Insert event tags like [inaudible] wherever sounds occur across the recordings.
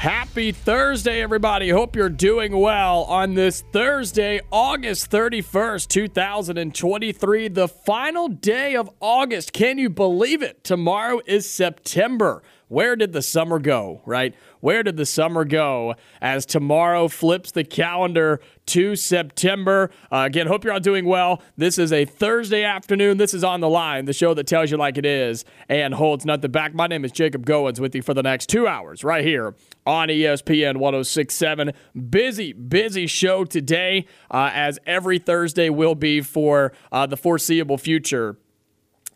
Happy Thursday, everybody. Hope you're doing well on this Thursday, August 31st, 2023, the final day of August. Can you believe it? Tomorrow is September. Where did the summer go, right? Where did the summer go as tomorrow flips the calendar to September? Uh, again, hope you're all doing well. This is a Thursday afternoon. This is On the Line, the show that tells you like it is and holds nothing back. My name is Jacob Goins with you for the next two hours right here on ESPN 1067. Busy, busy show today, uh, as every Thursday will be for uh, the foreseeable future.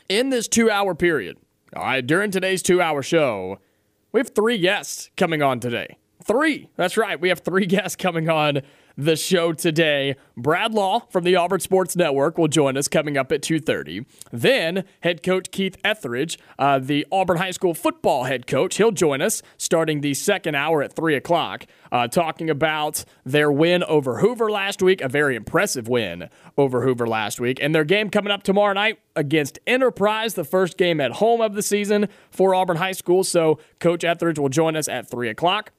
In this two hour period, all right, during today's two hour show, we have three guests coming on today. Three. That's right. We have three [laughs] guests coming on the show today. Brad Law from the Auburn Sports Network will join us coming up at 2.30. Then head coach Keith Etheredge, uh, the Auburn High School football head coach, he'll join us starting the second hour at 3 o'clock, uh, talking about their win over Hoover last week, a very impressive win over Hoover last week, and their game coming up tomorrow night against Enterprise, the first game at home of the season for Auburn High School. So Coach Etheredge will join us at 3 o'clock.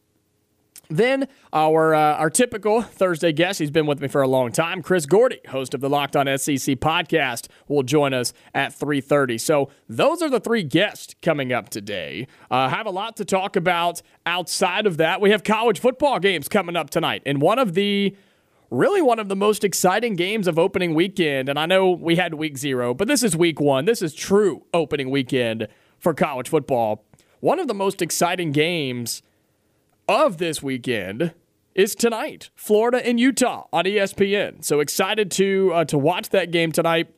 Then our uh, our typical Thursday guest, he's been with me for a long time, Chris Gordy, host of the Locked On SEC podcast, will join us at 3:30. So those are the three guests coming up today. Uh, have a lot to talk about outside of that. We have college football games coming up tonight, and one of the really one of the most exciting games of opening weekend. And I know we had week zero, but this is week one. This is true opening weekend for college football. One of the most exciting games of this weekend is tonight, Florida and Utah on ESPN. So excited to uh, to watch that game tonight.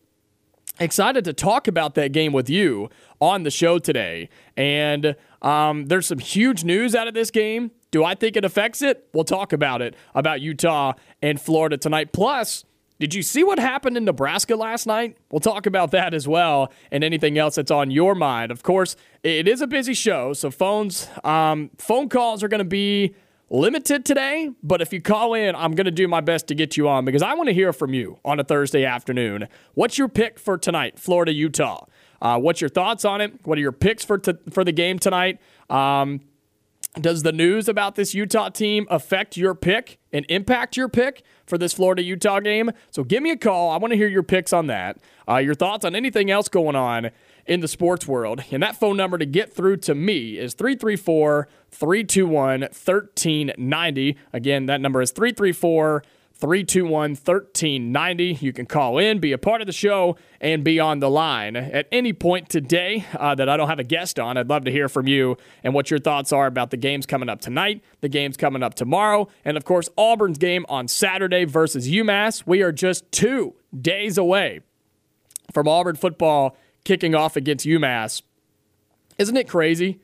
Excited to talk about that game with you on the show today. And um, there's some huge news out of this game. Do I think it affects it? We'll talk about it about Utah and Florida tonight. Plus, did you see what happened in Nebraska last night? We'll talk about that as well and anything else that's on your mind. Of course, it is a busy show, so phones, um, phone calls are going to be limited today. But if you call in, I'm going to do my best to get you on because I want to hear from you on a Thursday afternoon. What's your pick for tonight, Florida Utah? Uh, what's your thoughts on it? What are your picks for t- for the game tonight? Um, does the news about this Utah team affect your pick and impact your pick for this Florida Utah game? So give me a call. I want to hear your picks on that. Uh, your thoughts on anything else going on in the sports world. And that phone number to get through to me is 334 321 1390. Again, that number is 334 321 1390. You can call in, be a part of the show, and be on the line. At any point today uh, that I don't have a guest on, I'd love to hear from you and what your thoughts are about the games coming up tonight, the games coming up tomorrow, and of course, Auburn's game on Saturday versus UMass. We are just two days away from Auburn football kicking off against UMass. Isn't it crazy?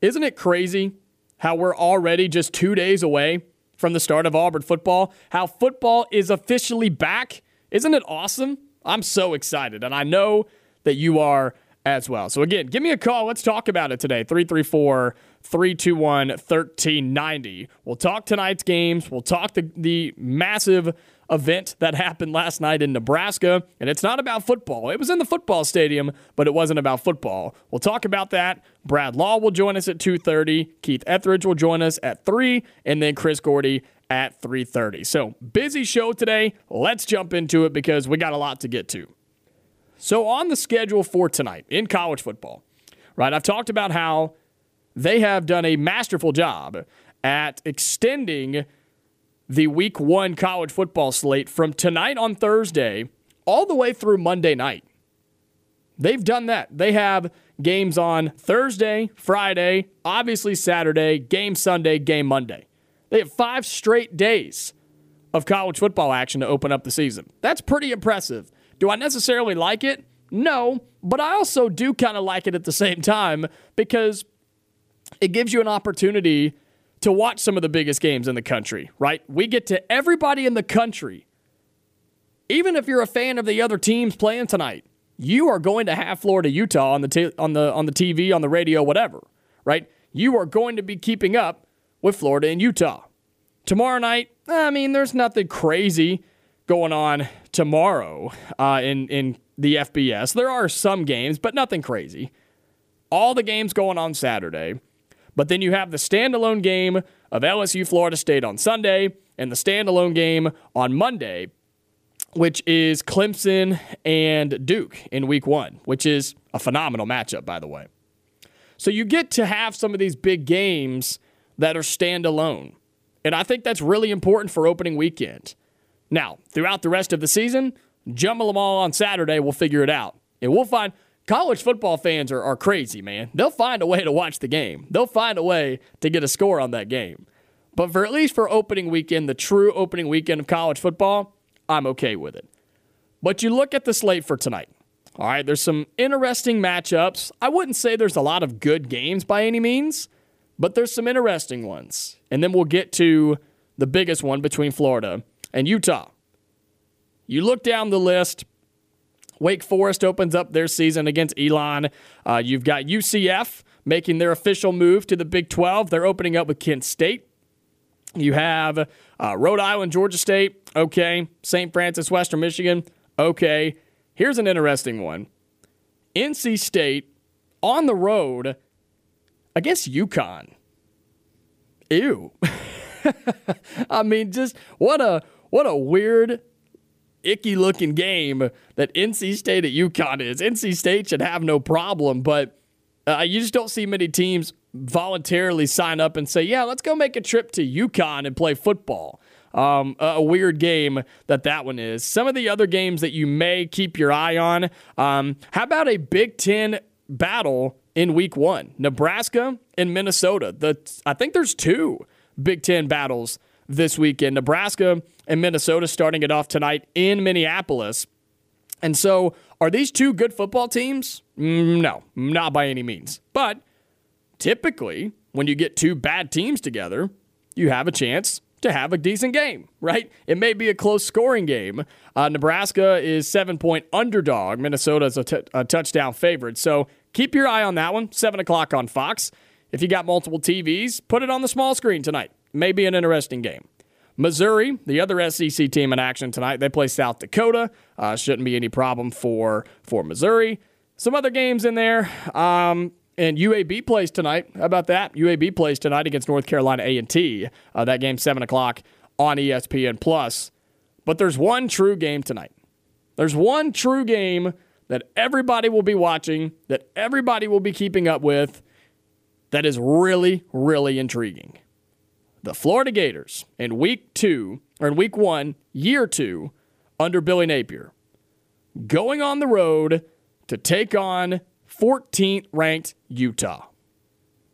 Isn't it crazy how we're already just two days away from the start of Auburn football? How football is officially back? Isn't it awesome? I'm so excited, and I know that you are as well. So, again, give me a call. Let's talk about it today. 334 321 1390. We'll talk tonight's games. We'll talk the, the massive event that happened last night in Nebraska. And it's not about football. It was in the football stadium, but it wasn't about football. We'll talk about that. Brad Law will join us at 2:30. Keith Etheredge will join us at 3, and then Chris Gordy at 3:30. So, busy show today. Let's jump into it because we got a lot to get to. So, on the schedule for tonight in college football, right? I've talked about how they have done a masterful job at extending the week one college football slate from tonight on Thursday all the way through Monday night. They've done that. They have games on Thursday, Friday, obviously Saturday, game Sunday, game Monday. They have five straight days of college football action to open up the season. That's pretty impressive. Do I necessarily like it? No, but I also do kind of like it at the same time because it gives you an opportunity to watch some of the biggest games in the country, right? We get to everybody in the country. Even if you're a fan of the other teams playing tonight, you are going to have Florida Utah on the t- on the on the TV, on the radio, whatever, right? You are going to be keeping up with Florida and Utah. Tomorrow night, I mean, there's nothing crazy going on tomorrow uh, in in the FBS. There are some games, but nothing crazy. All the games going on Saturday. But then you have the standalone game of LSU Florida State on Sunday and the standalone game on Monday, which is Clemson and Duke in week one, which is a phenomenal matchup, by the way. So you get to have some of these big games that are standalone. And I think that's really important for opening weekend. Now, throughout the rest of the season, jumble them all on Saturday, we'll figure it out. And we'll find college football fans are, are crazy, man. They'll find a way to watch the game, they'll find a way to get a score on that game. But for at least for opening weekend, the true opening weekend of college football, I'm okay with it. But you look at the slate for tonight. All right, there's some interesting matchups. I wouldn't say there's a lot of good games by any means, but there's some interesting ones. And then we'll get to the biggest one between Florida and Utah. You look down the list. Wake Forest opens up their season against Elon. Uh, you've got UCF making their official move to the Big 12. They're opening up with Kent State. You have uh, Rhode Island, Georgia State. Okay. St. Francis, Western Michigan. Okay. Here's an interesting one NC State on the road against UConn. Ew. [laughs] I mean, just what a what a weird, icky looking game that NC State at UConn is. NC State should have no problem, but uh, you just don't see many teams voluntarily sign up and say, "Yeah, let's go make a trip to UConn and play football." Um, a weird game that that one is. Some of the other games that you may keep your eye on. Um, how about a Big Ten battle in Week One? Nebraska and Minnesota. The I think there's two Big Ten battles this weekend. Nebraska and Minnesota starting it off tonight in Minneapolis. And so, are these two good football teams? Mm, no, not by any means. But typically, when you get two bad teams together, you have a chance to have a decent game, right? It may be a close scoring game. Uh, Nebraska is seven point underdog. Minnesota is a, t- a touchdown favorite. So keep your eye on that one. Seven o'clock on Fox. If you got multiple TVs, put it on the small screen tonight. Maybe an interesting game. Missouri, the other SEC team in action tonight, they play South Dakota. Uh, shouldn't be any problem for for Missouri. Some other games in there. Um, and UAB plays tonight. How about that? UAB plays tonight against North Carolina A&T. Uh, that game seven o'clock on ESPN Plus. But there's one true game tonight. There's one true game that everybody will be watching, that everybody will be keeping up with, that is really, really intriguing. The Florida Gators in week two, or in week one, year two, under Billy Napier, going on the road to take on 14th ranked Utah.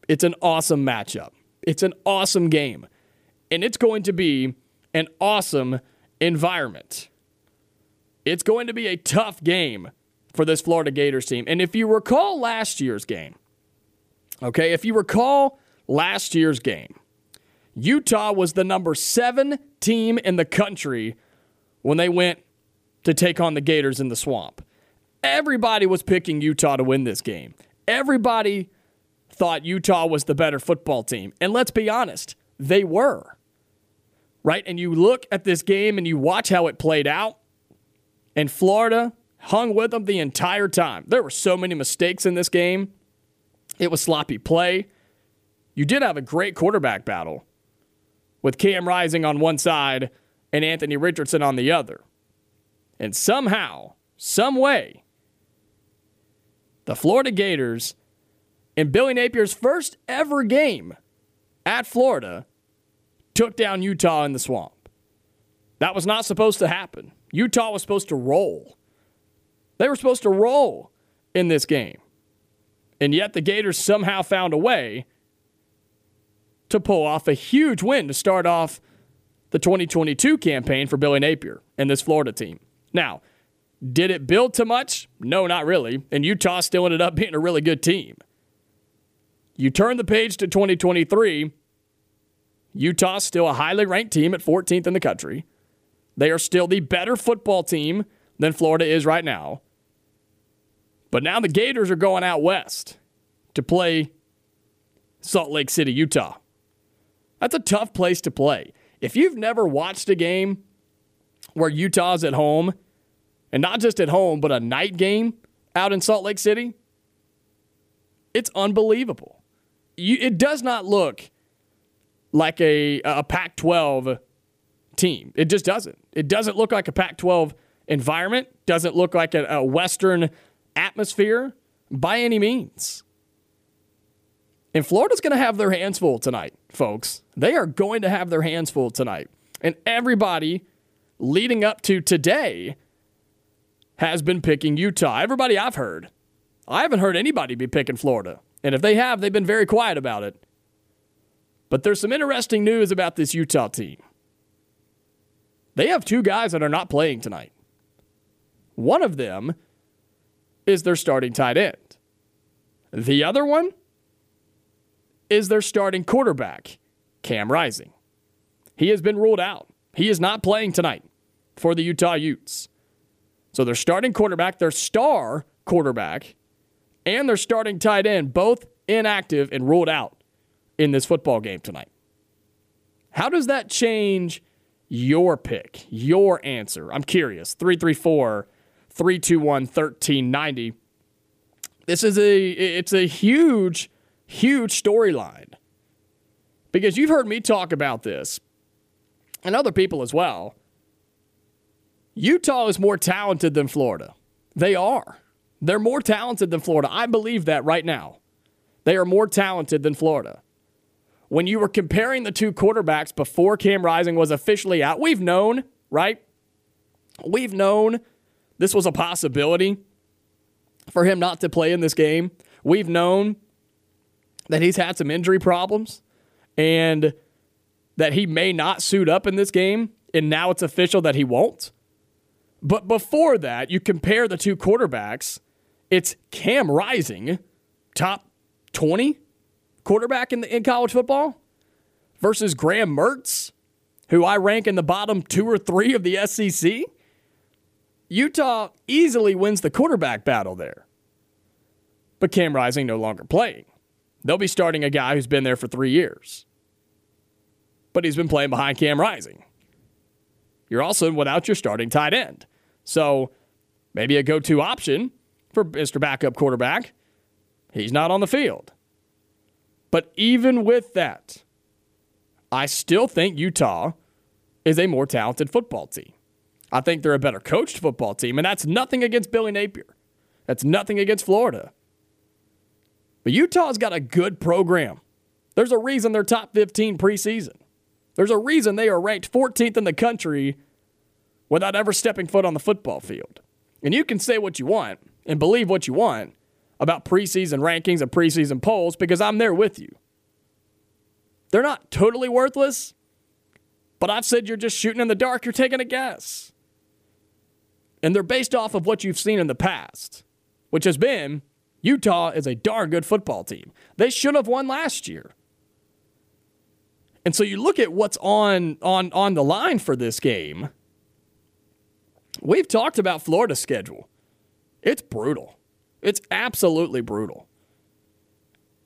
It's an awesome matchup. It's an awesome game. And it's going to be an awesome environment. It's going to be a tough game for this Florida Gators team. And if you recall last year's game, okay, if you recall last year's game, Utah was the number seven team in the country when they went to take on the Gators in the swamp. Everybody was picking Utah to win this game. Everybody thought Utah was the better football team. And let's be honest, they were. Right? And you look at this game and you watch how it played out, and Florida hung with them the entire time. There were so many mistakes in this game. It was sloppy play. You did have a great quarterback battle with Cam Rising on one side and Anthony Richardson on the other. And somehow, some way, the Florida Gators, in Billy Napier's first ever game at Florida, took down Utah in the swamp. That was not supposed to happen. Utah was supposed to roll. They were supposed to roll in this game. And yet the Gators somehow found a way to pull off a huge win to start off the 2022 campaign for Billy Napier and this Florida team. Now, did it build to much? No, not really. And Utah still ended up being a really good team. You turn the page to 2023, Utah's still a highly ranked team at 14th in the country. They are still the better football team than Florida is right now. But now the Gators are going out west to play Salt Lake City, Utah. That's a tough place to play. If you've never watched a game where Utah's at home, and not just at home, but a night game out in Salt Lake City, it's unbelievable. You, it does not look like a, a Pac 12 team. It just doesn't. It doesn't look like a Pac 12 environment, doesn't look like a, a Western atmosphere by any means. And Florida's going to have their hands full tonight, folks. They are going to have their hands full tonight. And everybody leading up to today has been picking Utah. Everybody I've heard. I haven't heard anybody be picking Florida. And if they have, they've been very quiet about it. But there's some interesting news about this Utah team. They have two guys that are not playing tonight. One of them is their starting tight end. The other one is their starting quarterback, Cam Rising. He has been ruled out. He is not playing tonight for the Utah Utes. So their starting quarterback, their star quarterback, and their starting tight end, both inactive and ruled out in this football game tonight. How does that change your pick, your answer? I'm curious. 334 321 1390. This is a it's a huge huge storyline. Because you've heard me talk about this and other people as well. Utah is more talented than Florida. They are. They're more talented than Florida. I believe that right now. They are more talented than Florida. When you were comparing the two quarterbacks before Cam Rising was officially out, we've known, right? We've known this was a possibility for him not to play in this game. We've known that he's had some injury problems and that he may not suit up in this game. And now it's official that he won't. But before that, you compare the two quarterbacks. It's Cam Rising, top 20 quarterback in, the, in college football, versus Graham Mertz, who I rank in the bottom two or three of the SEC. Utah easily wins the quarterback battle there. But Cam Rising no longer playing. They'll be starting a guy who's been there for three years. But he's been playing behind Cam Rising. You're also without your starting tight end. So maybe a go to option for Mr. Backup quarterback. He's not on the field. But even with that, I still think Utah is a more talented football team. I think they're a better coached football team, and that's nothing against Billy Napier. That's nothing against Florida. But Utah's got a good program. There's a reason they're top 15 preseason. There's a reason they are ranked 14th in the country without ever stepping foot on the football field. And you can say what you want and believe what you want about preseason rankings and preseason polls because I'm there with you. They're not totally worthless, but I've said you're just shooting in the dark, you're taking a guess. And they're based off of what you've seen in the past, which has been Utah is a darn good football team. They should have won last year. And so you look at what's on on on the line for this game We've talked about Florida's schedule. It's brutal. It's absolutely brutal.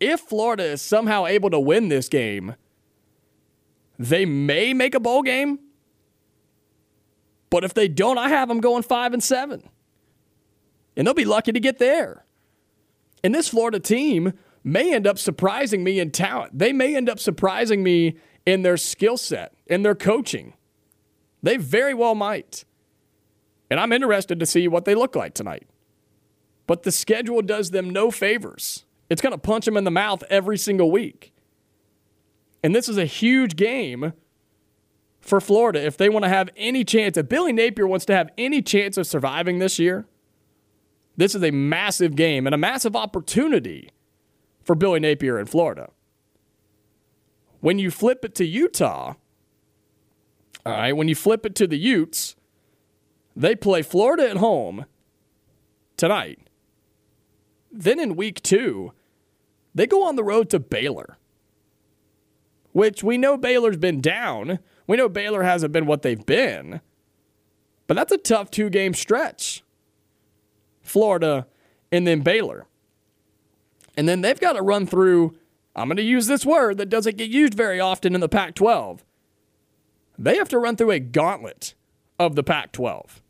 If Florida is somehow able to win this game, they may make a bowl game. But if they don't, I have them going 5 and 7. And they'll be lucky to get there. And this Florida team may end up surprising me in talent. They may end up surprising me in their skill set, in their coaching. They very well might. And I'm interested to see what they look like tonight. But the schedule does them no favors. It's going to punch them in the mouth every single week. And this is a huge game for Florida if they want to have any chance, if Billy Napier wants to have any chance of surviving this year, This is a massive game and a massive opportunity for Billy Napier in Florida. When you flip it to Utah, all right, when you flip it to the Utes, they play Florida at home tonight. Then in week two, they go on the road to Baylor, which we know Baylor's been down. We know Baylor hasn't been what they've been, but that's a tough two game stretch. Florida and then Baylor. And then they've got to run through, I'm going to use this word that doesn't get used very often in the Pac 12. They have to run through a gauntlet of the Pac 12.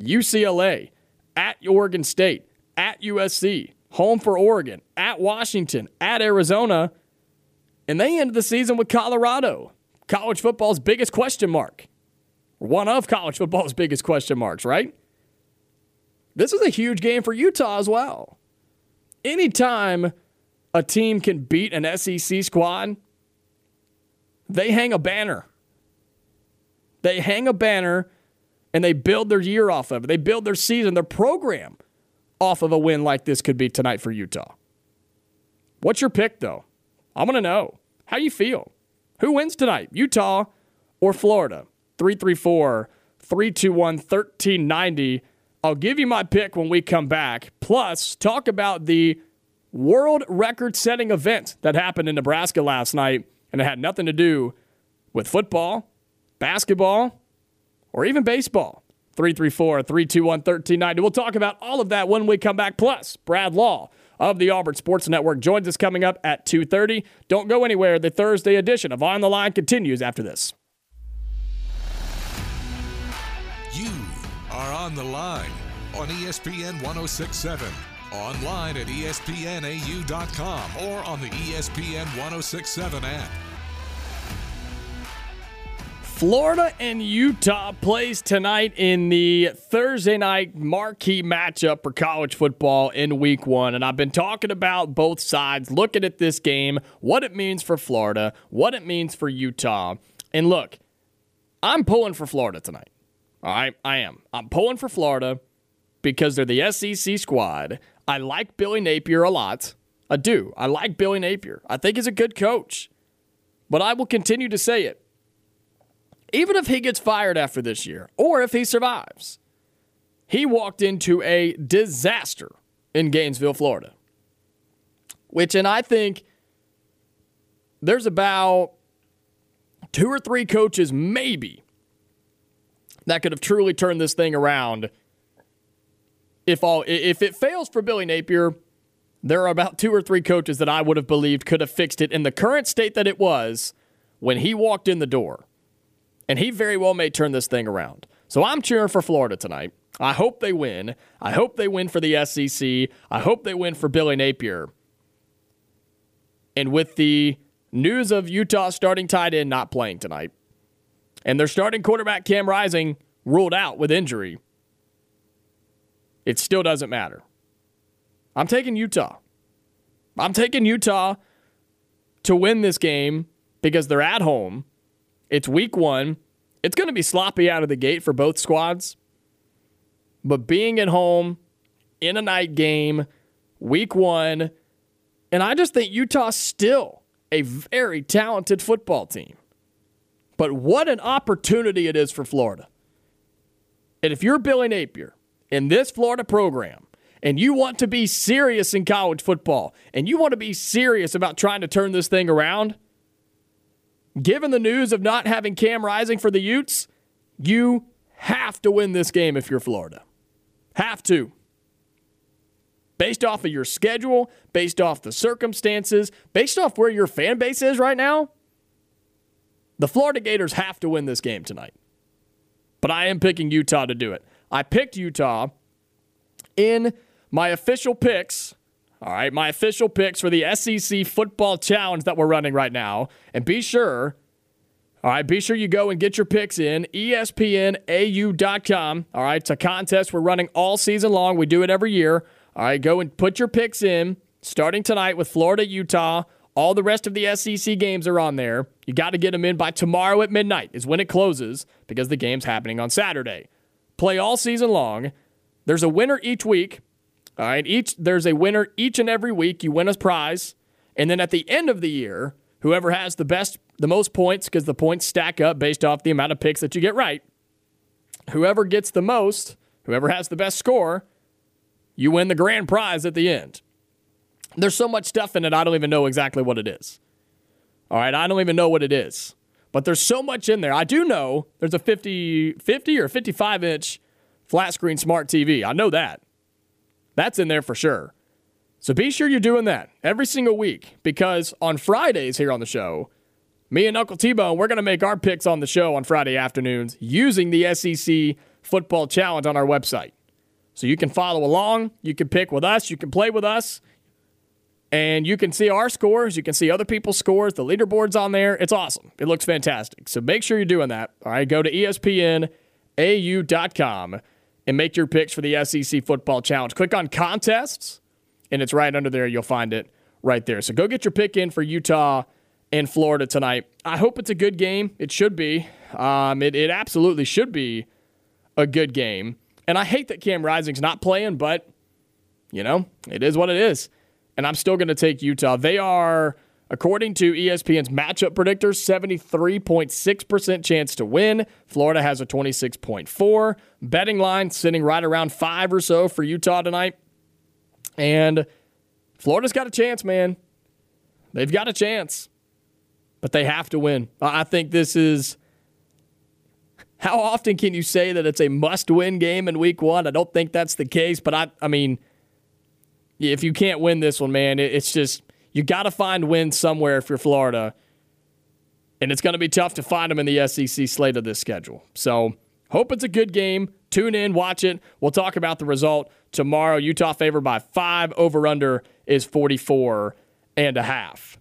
UCLA, at Oregon State, at USC, home for Oregon, at Washington, at Arizona, and they ended the season with Colorado, college football's biggest question mark. One of college football's biggest question marks, right? This is a huge game for Utah as well. Anytime a team can beat an SEC squad, they hang a banner. They hang a banner and they build their year off of it. They build their season, their program off of a win like this could be tonight for Utah. What's your pick, though? I want to know. How you feel? Who wins tonight, Utah or Florida? 334 321 1390. I'll give you my pick when we come back. Plus, talk about the world record setting event that happened in Nebraska last night, and it had nothing to do with football, basketball, or even baseball. 334 321 1390. We'll talk about all of that when we come back. Plus, Brad Law of the Auburn Sports Network joins us coming up at 2:30. Don't go anywhere. The Thursday edition of On the Line continues after this. Are on the line on ESPN 1067, online at espnau.com or on the ESPN 1067 app. Florida and Utah plays tonight in the Thursday night marquee matchup for college football in week one. And I've been talking about both sides, looking at this game, what it means for Florida, what it means for Utah. And look, I'm pulling for Florida tonight. All right, I am. I'm pulling for Florida because they're the SEC squad. I like Billy Napier a lot. I do. I like Billy Napier. I think he's a good coach. But I will continue to say it even if he gets fired after this year or if he survives, he walked into a disaster in Gainesville, Florida. Which, and I think there's about two or three coaches, maybe, that could have truly turned this thing around. If all if it fails for Billy Napier, there are about two or three coaches that I would have believed could have fixed it in the current state that it was when he walked in the door and he very well may turn this thing around. So I'm cheering for Florida tonight. I hope they win. I hope they win for the SEC. I hope they win for Billy Napier. And with the news of Utah starting tight end not playing tonight, and their starting quarterback Cam Rising ruled out with injury, it still doesn't matter. I'm taking Utah. I'm taking Utah to win this game because they're at home it's week one. It's going to be sloppy out of the gate for both squads. But being at home in a night game, week one, and I just think Utah's still a very talented football team. But what an opportunity it is for Florida. And if you're Billy Napier in this Florida program, and you want to be serious in college football, and you want to be serious about trying to turn this thing around, given the news of not having Cam Rising for the Utes, you have to win this game if you're Florida. Have to. Based off of your schedule, based off the circumstances, based off where your fan base is right now, the Florida Gators have to win this game tonight. But I am picking Utah to do it. I picked Utah in my official picks all right, my official picks for the SEC football challenge that we're running right now. And be sure, all right, be sure you go and get your picks in espnau.com. All right, it's a contest we're running all season long. We do it every year. All right, go and put your picks in starting tonight with Florida, Utah. All the rest of the SEC games are on there. You got to get them in by tomorrow at midnight, is when it closes because the game's happening on Saturday. Play all season long. There's a winner each week All right, each there's a winner each and every week. You win a prize, and then at the end of the year, whoever has the best, the most points, because the points stack up based off the amount of picks that you get right. Whoever gets the most, whoever has the best score, you win the grand prize at the end. There's so much stuff in it, I don't even know exactly what it is. All right, I don't even know what it is. But there's so much in there. I do know there's a 50, 50 or 55 inch flat screen smart TV. I know that. That's in there for sure. So be sure you're doing that every single week because on Fridays here on the show, me and Uncle T Bone, we're going to make our picks on the show on Friday afternoons using the SEC Football Challenge on our website. So you can follow along, you can pick with us, you can play with us, and you can see our scores. You can see other people's scores. The leaderboard's on there. It's awesome. It looks fantastic. So make sure you're doing that. All right, go to ESPNAU.com and make your picks for the SEC Football Challenge. Click on contests, and it's right under there. You'll find it right there. So go get your pick in for Utah and Florida tonight. I hope it's a good game. It should be. Um, it, it absolutely should be a good game. And I hate that Cam Rising's not playing, but, you know, it is what it is and I'm still going to take Utah. They are, according to ESPN's matchup predictor, 73.6% chance to win. Florida has a 26.4. Betting line sitting right around five or so for Utah tonight. And Florida's got a chance, man. They've got a chance, but they have to win. I think this is. How often can you say that it's a must win game in week one? I don't think that's the case, but I, I mean, if you can't win this one, man, it's just you got to find wins somewhere if you're Florida. And it's going to be tough to find them in the SEC slate of this schedule. So, hope it's a good game. Tune in, watch it. We'll talk about the result tomorrow. Utah favored by five. Over under is 44 and a half.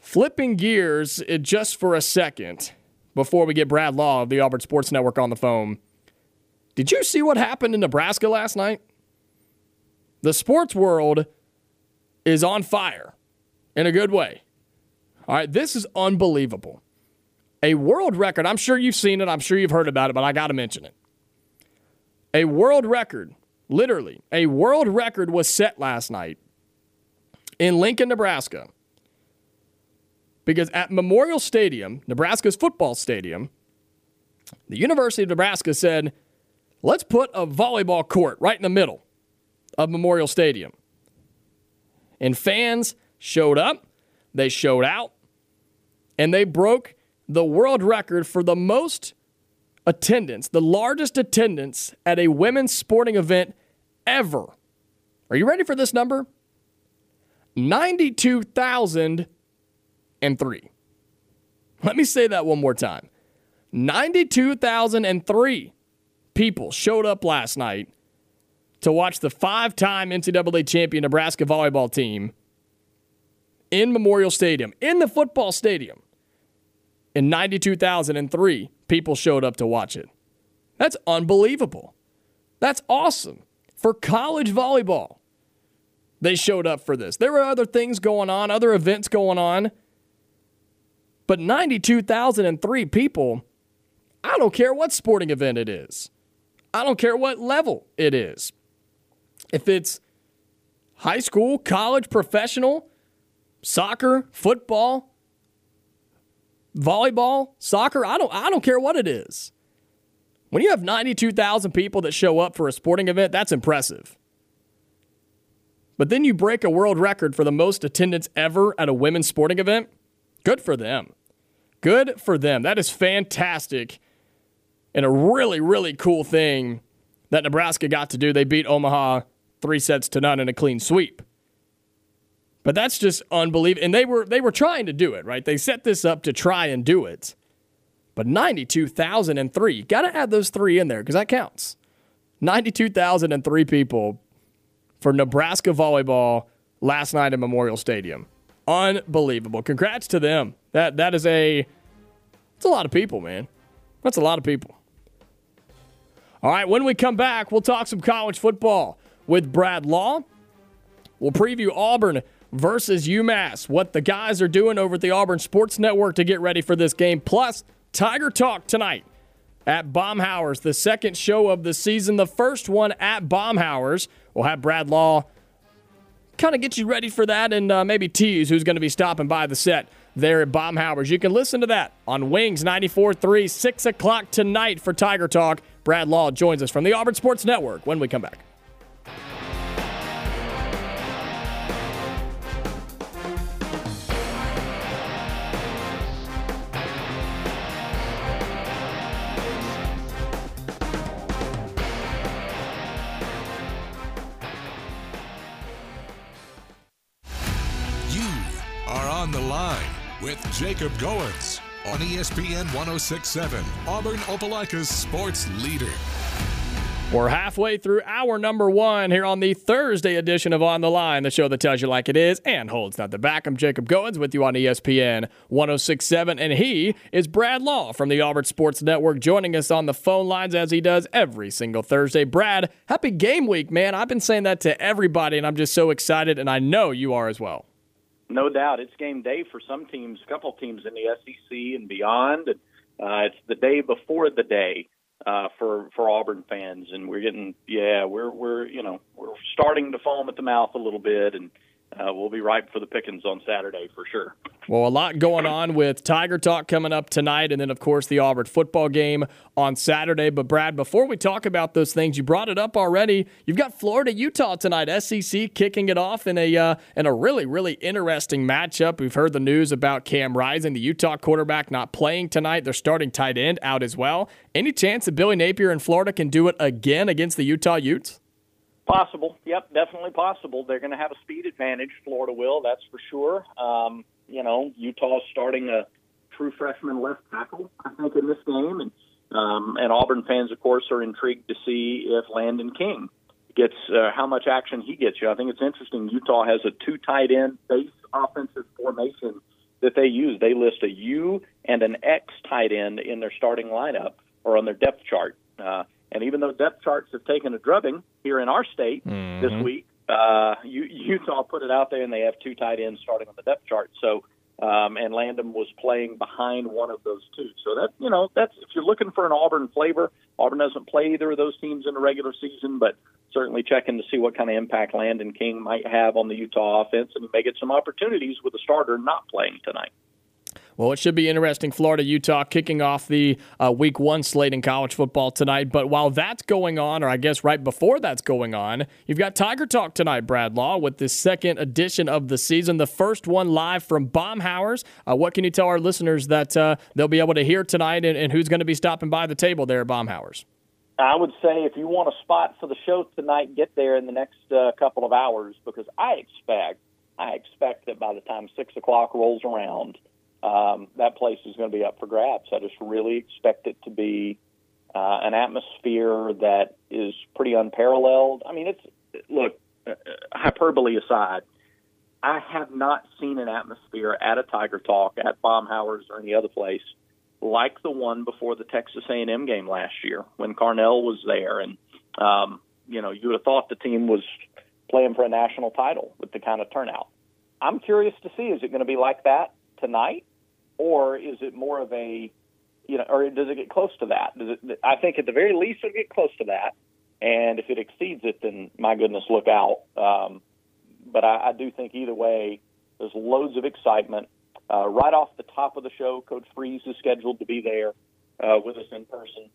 Flipping gears just for a second before we get Brad Law of the Auburn Sports Network on the phone. Did you see what happened in Nebraska last night? The sports world is on fire in a good way. All right, this is unbelievable. A world record, I'm sure you've seen it, I'm sure you've heard about it, but I got to mention it. A world record, literally, a world record was set last night in Lincoln, Nebraska. Because at Memorial Stadium, Nebraska's football stadium, the University of Nebraska said, let's put a volleyball court right in the middle of Memorial Stadium. And fans showed up, they showed out, and they broke the world record for the most attendance, the largest attendance at a women's sporting event ever. Are you ready for this number? 92,003. Let me say that one more time. 92,003 people showed up last night to watch the five time NCAA champion Nebraska volleyball team in Memorial Stadium, in the football stadium. In 92,003, people showed up to watch it. That's unbelievable. That's awesome. For college volleyball, they showed up for this. There were other things going on, other events going on. But 92,003 people, I don't care what sporting event it is. I don't care what level it is. If it's high school, college, professional, soccer, football, volleyball, soccer, I don't I don't care what it is. When you have 92,000 people that show up for a sporting event, that's impressive. But then you break a world record for the most attendance ever at a women's sporting event. Good for them. Good for them. That is fantastic and a really, really cool thing that Nebraska got to do. They beat Omaha three sets to none in a clean sweep. But that's just unbelievable. And they were they were trying to do it, right? They set this up to try and do it. But 92,003, got to add those three in there because that counts. 92,003 people for Nebraska volleyball last night at Memorial Stadium. Unbelievable. Congrats to them. That that is a it's a lot of people, man. That's a lot of people. All right, when we come back, we'll talk some college football with Brad Law. We'll preview Auburn versus UMass, what the guys are doing over at the Auburn Sports Network to get ready for this game, plus Tiger Talk tonight at Baumhower's, the second show of the season, the first one at Baumhower's we'll have Brad Law kind of get you ready for that and uh, maybe tease who's going to be stopping by the set there at Baumhower's. You can listen to that on Wings 94.3, 6 o'clock tonight for Tiger Talk. Brad Law joins us from the Auburn Sports Network when we come back. With Jacob Goins on ESPN 1067, Auburn Opelika's sports leader. We're halfway through hour number one here on the Thursday edition of On the Line, the show that tells you like it is and holds not the back. I'm Jacob Goins with you on ESPN 1067, and he is Brad Law from the Auburn Sports Network joining us on the phone lines as he does every single Thursday. Brad, happy game week, man. I've been saying that to everybody, and I'm just so excited, and I know you are as well. No doubt, it's game day for some teams, a couple teams in the SEC and beyond. Uh, it's the day before the day uh, for for Auburn fans, and we're getting yeah, we're we're you know we're starting to foam at the mouth a little bit, and uh, we'll be ripe for the pickings on Saturday for sure. Well, a lot going on with Tiger Talk coming up tonight, and then, of course, the Auburn football game on Saturday. But, Brad, before we talk about those things, you brought it up already. You've got Florida Utah tonight, SEC kicking it off in a, uh, in a really, really interesting matchup. We've heard the news about Cam Rising, the Utah quarterback, not playing tonight. They're starting tight end out as well. Any chance that Billy Napier in Florida can do it again against the Utah Utes? Possible. Yep, definitely possible. They're going to have a speed advantage. Florida will, that's for sure. Um, you know, Utah's starting a true freshman left tackle, I think, in this game, and um, and Auburn fans, of course, are intrigued to see if Landen King gets uh, how much action he gets. You, I think it's interesting. Utah has a two tight end base offensive formation that they use. They list a U and an X tight end in their starting lineup or on their depth chart. Uh, and even though depth charts have taken a drubbing here in our state mm-hmm. this week, uh, Utah put it out there, and they have two tight ends starting on the depth chart. So, um, and Landen was playing behind one of those two. So that you know, that's if you're looking for an Auburn flavor, Auburn doesn't play either of those teams in the regular season, but certainly checking to see what kind of impact Landen King might have on the Utah offense, and may get some opportunities with the starter not playing tonight. Well, it should be interesting. Florida, Utah kicking off the uh, week one slate in college football tonight. But while that's going on, or I guess right before that's going on, you've got Tiger Talk tonight, Brad Law, with the second edition of the season, the first one live from Baumhower's. Uh, what can you tell our listeners that uh, they'll be able to hear tonight and, and who's going to be stopping by the table there at Baumhower's? I would say if you want a spot for the show tonight, get there in the next uh, couple of hours because I expect I expect that by the time six o'clock rolls around, um, that place is going to be up for grabs. I just really expect it to be uh, an atmosphere that is pretty unparalleled. I mean, it's look uh, hyperbole aside. I have not seen an atmosphere at a Tiger Talk, at Baumhower's, or any other place like the one before the Texas A&M game last year when Carnell was there, and um, you know you would have thought the team was playing for a national title with the kind of turnout. I'm curious to see is it going to be like that tonight? Or is it more of a you know, or does it get close to that? Does it? I think at the very least it'll get close to that, and if it exceeds it, then my goodness, look out. Um, but I, I do think either way, there's loads of excitement. Uh, right off the top of the show, Coach Freeze is scheduled to be there uh, with us in person.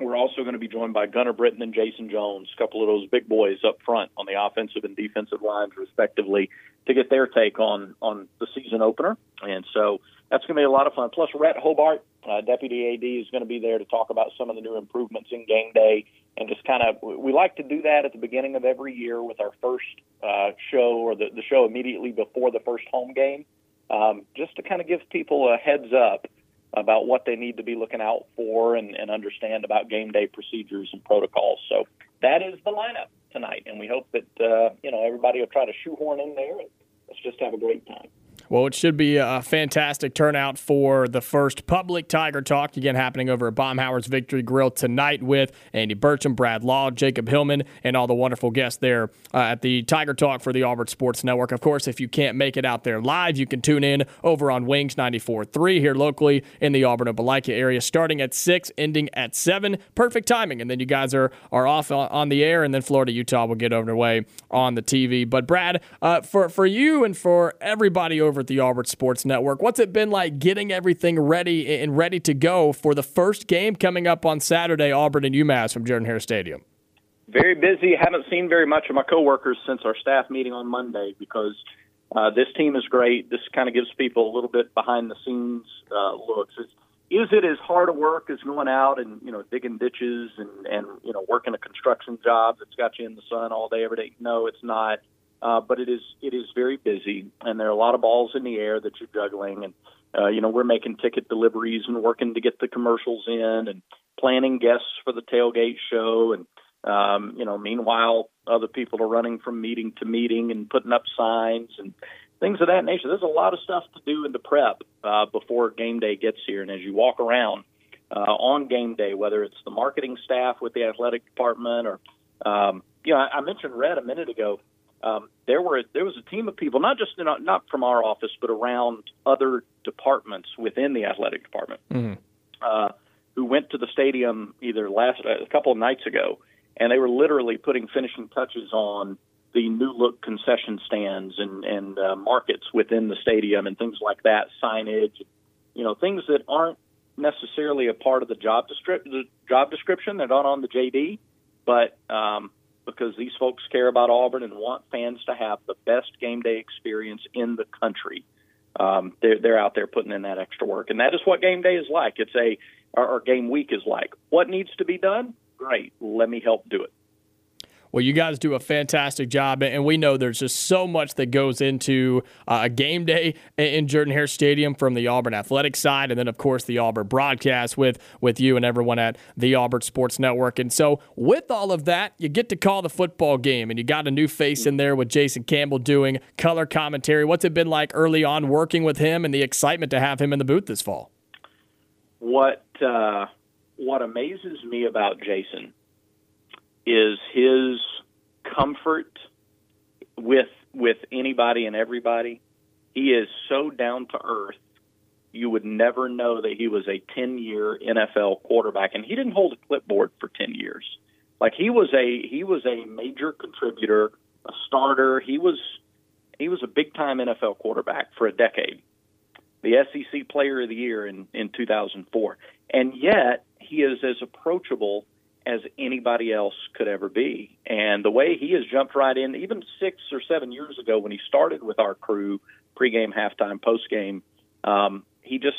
We're also going to be joined by Gunner Britton and Jayson Jones, a couple of those big boys up front on the offensive and defensive lines, respectively, to get their take on on the season opener. And so that's going to be a lot of fun. Plus, Rhett Hobart, uh, Deputy AD, is going to be there to talk about some of the new improvements in game day and just kind of we like to do that at the beginning of every year with our first uh, show or the, the show immediately before the first home game, um, just to kind of give people a heads up about what they need to be looking out for and, and understand about game day procedures and protocols. So that is the lineup tonight, and we hope that uh, you know everybody will try to shoehorn in there. And let's just have a great time. Well, it should be a fantastic turnout for the first public Tiger Talk, again happening over at Baumhower's Victory Grill tonight with Andy Burcham, Brad Law, Jacob Hillman, and all the wonderful guests there uh, at the Tiger Talk for the Auburn Sports Network. Of course, if you can't make it out there live, you can tune in over on Wings 94.3 here locally in the Auburn Opelika area, starting at 6, ending at 7. Perfect timing. And then you guys are, are off on the air, and then Florida, Utah will get underway on the TV. But, Brad, uh, for, for you and for everybody over over at the Auburn Sports Network. What's it been like getting everything ready and ready to go for the first game coming up on Saturday, Auburn and UMass from Jordan Hare Stadium? Very busy. Haven't seen very much of my coworkers since our staff meeting on Monday because uh, this team is great. This kind of gives people a little bit behind the scenes uh, looks. It's, is it as hard a work as going out and you know digging ditches and and you know working a construction job that's got you in the sun all day every day? No, it's not. Uh, but it is it is very busy, and there are a lot of balls in the air that you're juggling, and uh, you know we're making ticket deliveries and working to get the commercials in, and planning guests for the tailgate show, and um, you know meanwhile other people are running from meeting to meeting and putting up signs and things of that nature. There's a lot of stuff to do in the prep uh, before game day gets here, and as you walk around uh, on game day, whether it's the marketing staff with the athletic department or um, you know, I, I mentioned Red a minute ago um, there were there was a team of people, not just not, not from our office, but around other departments within the athletic department, mm-hmm. uh, who went to the stadium either last a couple of nights ago, and they were literally putting finishing touches on the new look concession stands and and uh, markets within the stadium and things like that, signage, you know, things that aren't necessarily a part of the job description. The job description they're not on the JD, but um, because these folks care about Auburn and want fans to have the best game day experience in the country. Um, they're they're out there putting in that extra work, and that is what game day is like. It's a or, game week is like. What needs to be done? Great, let me help do it. Well, you guys do a fantastic job, and we know there's just so much that goes into uh, a game day in Jordan Hare Stadium from the Auburn athletic side, and then of course the Auburn broadcast with with you and everyone at the Auburn Sports Network. And so, with all of that, you get to call the football game, and you got a new face in there with Jason Campbell doing color commentary. What's it been like early on working with him, and the excitement to have him in the booth this fall? What uh, what amazes me about Jason is his comfort with with anybody and everybody. He is so down to earth. You would never know that he was a 10-year NFL quarterback and he didn't hold a clipboard for 10 years. Like he was a he was a major contributor, a starter. He was he was a big-time NFL quarterback for a decade. The SEC player of the year in in 2004. And yet, he is as approachable as anybody else could ever be. And the way he has jumped right in, even six or seven years ago when he started with our crew, pregame, halftime, postgame, um, he just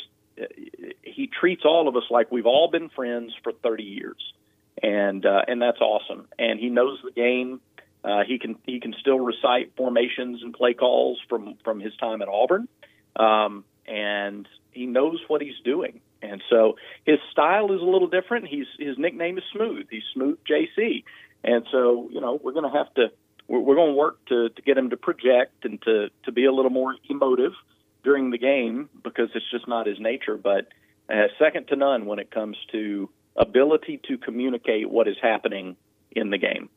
he treats all of us like we've all been friends for 30 years, and uh, and that's awesome. And he knows the game. Uh, he can he can still recite formations and play calls from from his time at Auburn, um, and he knows what he's doing. And so his style is a little different. He's his nickname is Smooth. He's Smooth JC. And so you know we're going to have to we're, we're going to work to to get him to project and to to be a little more emotive during the game because it's just not his nature. But uh, second to none when it comes to ability to communicate what is happening in the game.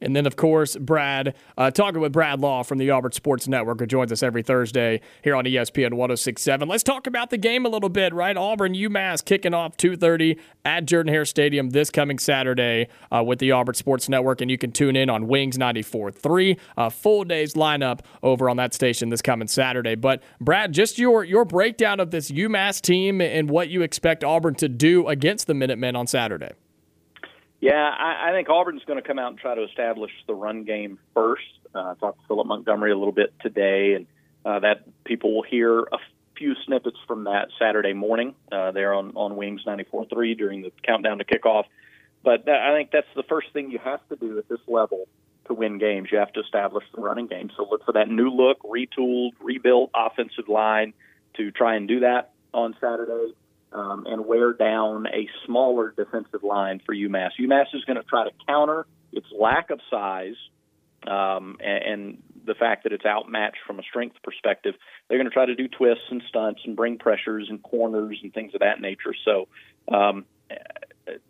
And then, of course, Brad, uh, talking with Brad Law from the Auburn Sports Network, who joins us every Thursday here on ESPN 1067. Let's talk about the game a little bit, right? Auburn, UMass kicking off 2.30 at Jordan Hare Stadium this coming Saturday uh, with the Auburn Sports Network. And you can tune in on Wings 94.3, a full day's lineup over on that station this coming Saturday. But, Brad, just your, your breakdown of this UMass team and what you expect Auburn to do against the Minutemen on Saturday. Yeah, I, I think Auburn's going to come out and try to establish the run game first. Uh, I talked to Philip Montgomery a little bit today, and uh, that people will hear a few snippets from that Saturday morning uh, there on, on Wings 94.3 during the countdown to kickoff. But that, I think that's the first thing you have to do at this level to win games. You have to establish the running game. So look for that new look, retooled, rebuilt offensive line to try and do that on Saturday um, and wear down a smaller defensive line for UMass. UMass is going to try to counter its lack of size, um, and, and the fact that it's outmatched from a strength perspective. They're going to try to do twists and stunts and bring pressures and corners and things of that nature. So um,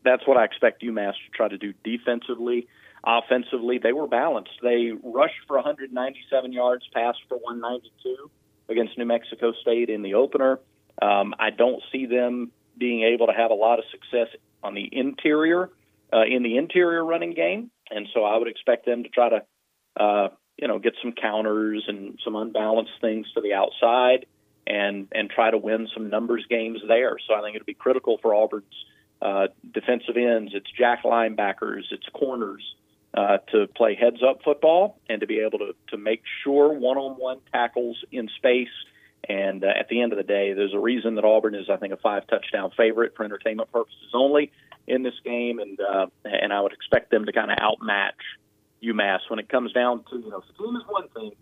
that's what I expect UMass to try to do defensively. Offensively, they were balanced. They rushed for 197 yards, passed for 192 against New Mexico State in the opener. Um, I don't see them being able to have a lot of success on the interior, uh, in the interior running game, and so I would expect them to try to, uh, you know, get some counters and some unbalanced things to the outside, and and try to win some numbers games there. So I think it'll be critical for Auburn's uh, defensive ends, its jack linebackers, its corners. Uh, to play heads up football and to be able to, to make sure one on one tackles in space and uh, at the end of the day, there's a reason that Auburn is, I think, a five touchdown favorite for entertainment purposes only in this game, and uh, and I would expect them to kind of outmatch UMass. When it comes down to you know scheme is one thing,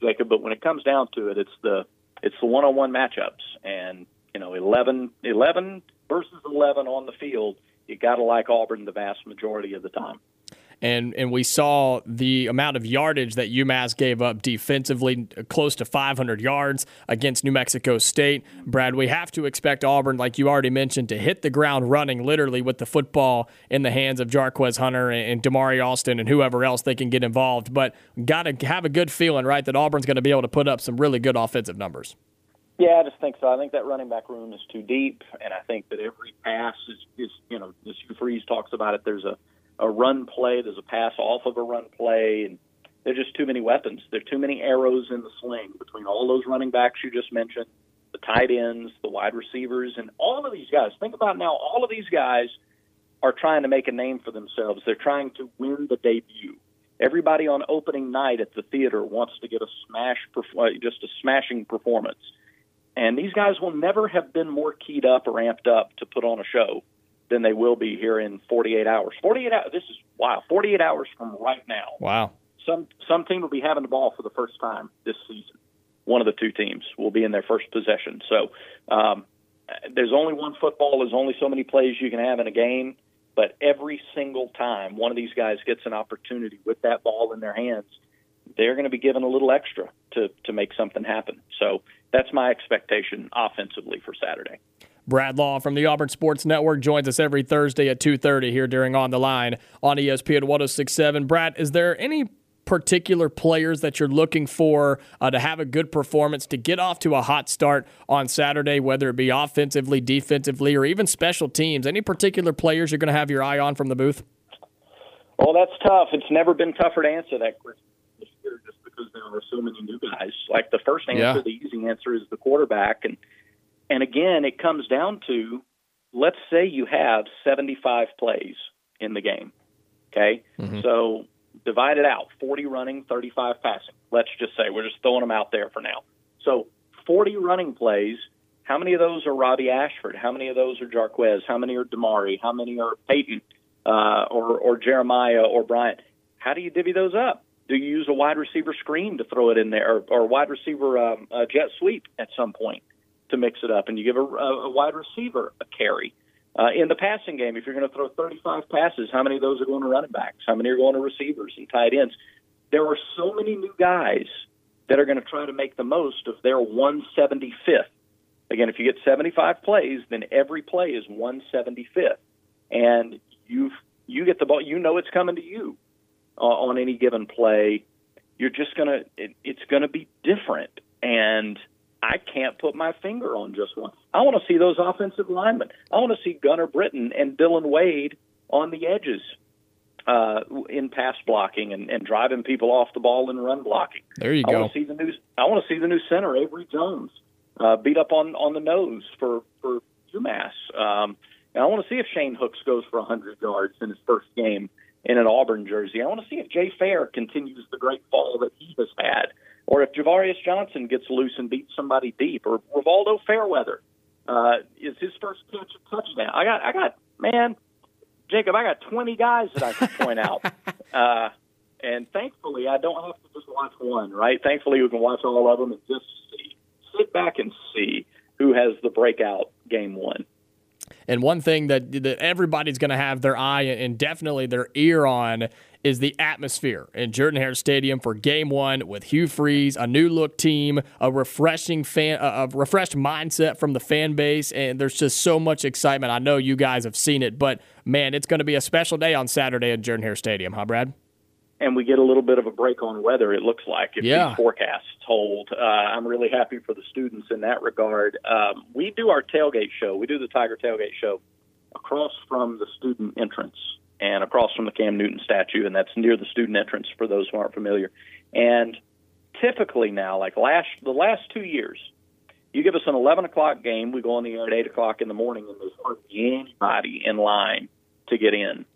Jacob, but when it comes down to it, it's the it's the one on one matchups, and you know 11, 11 versus eleven on the field. You got to like Auburn the vast majority of the time and and we saw the amount of yardage that UMass gave up defensively, close to 500 yards against New Mexico State. Brad, we have to expect Auburn, like you already mentioned, to hit the ground running, literally with the football in the hands of Jarquez Hunter and Damari Alston and whoever else they can get involved. But got to have a good feeling, right, that Auburn's going to be able to put up some really good offensive numbers. Yeah, I just think so. I think that running back room is too deep, and I think that every pass is, is you know, as Hugh Freeze talks about it, there's a a run play, there's a pass off of a run play, and there's just too many weapons. There are too many arrows in the sling between all those running backs you just mentioned, the tight ends, the wide receivers, and all of these guys. Think about now, all of these guys are trying to make a name for themselves. They're trying to win the debut. Everybody on opening night at the theater wants to get a smash, uh, just a smashing performance. And these guys will never have been more keyed up or amped up to put on a show than they will be here in 48 hours. 48 hours. This is wow. 48 hours from right now. Wow. Some some team will be having the ball for the first time this season. One of the two teams will be in their first possession. So um, there's only one football. There's only so many plays you can have in a game. But every single time one of these guys gets an opportunity with that ball in their hands, they're going to be given a little extra to to make something happen. So that's my expectation offensively for Saturday. Brad Law from the Auburn Sports Network joins us every Thursday at 2:30 here during On the Line on ESPN 1067. Brad, is there any particular players that you're looking for uh, to have a good performance to get off to a hot start on Saturday, whether it be offensively, defensively, or even special teams? Any particular players you're going to have your eye on from the booth? Well, that's tough. It's never been tougher to answer that question this year just because there are so many new guys. Like the first answer, yeah. the easy answer is the quarterback, and and again, it comes down to let's say you have 75 plays in the game. Okay. Mm-hmm. So divide it out 40 running, 35 passing. Let's just say we're just throwing them out there for now. So 40 running plays. How many of those are Robbie Ashford? How many of those are Jarquez? How many are Damari? How many are Peyton uh, or, or Jeremiah or Bryant? How do you divvy those up? Do you use a wide receiver screen to throw it in there, or, or wide receiver um, jet sweep at some point? To mix it up, and you give a, a wide receiver a carry. Uh, in the passing game, if you're going to throw 35 passes, how many of those are going to running backs? How many are going to receivers and tight ends? There are so many new guys that are going to try to make the most of their 175th. Again, if you get 75 plays, then every play is 175th, and you you get the ball. You know it's coming to you uh, on any given play. You're just gonna it, it's to be different, and I can't put my finger on just one. I want to see those offensive linemen. I want to see Gunner Britton and Dillon Wade on the edges uh, in pass blocking and, and driving people off the ball and run blocking. There you I go. Want to see the new, I want to see the new center, Avery Jones, uh, beat up on, on the nose for, for UMass. Um, and I want to see if Shane Hooks goes for 100 yards in his first game in an Auburn jersey. I want to see if Jay Fair continues the great fall that he has had or if Ja'Varrius Johnson gets loose and beats somebody deep, or Rivaldo Fairweather uh, is his first catch a touchdown. I got, I got, man, Jacob, I got 20 guys that I can point out. [laughs] Uh, and thankfully, I don't have to just watch one, right? Thankfully, we can watch all of them and just see, sit back and see who has the breakout game one. And one thing that that everybody's going to have their eye and definitely their ear on is the atmosphere in Jordan Hare Stadium for Game One with Hugh Freeze, a new look team, a refreshing fan, a refreshed mindset from the fan base, and there's just so much excitement. I know you guys have seen it, but man, it's going to be a special day on Saturday at Jordan Hare Stadium, huh, Brad? and we get a little bit of a break on weather. It looks like if yeah. these forecasts hold. Uh, I'm really happy for the students in that regard. Um, we do our tailgate show. We do the Tiger tailgate show across from the student entrance and across from the Cam Newton statue, and that's near the student entrance for those who aren't familiar. And typically now, like last the last two years, you give us an 11 o'clock game, we go on the air at 8 o'clock in the morning, and there's hardly anybody in line to get in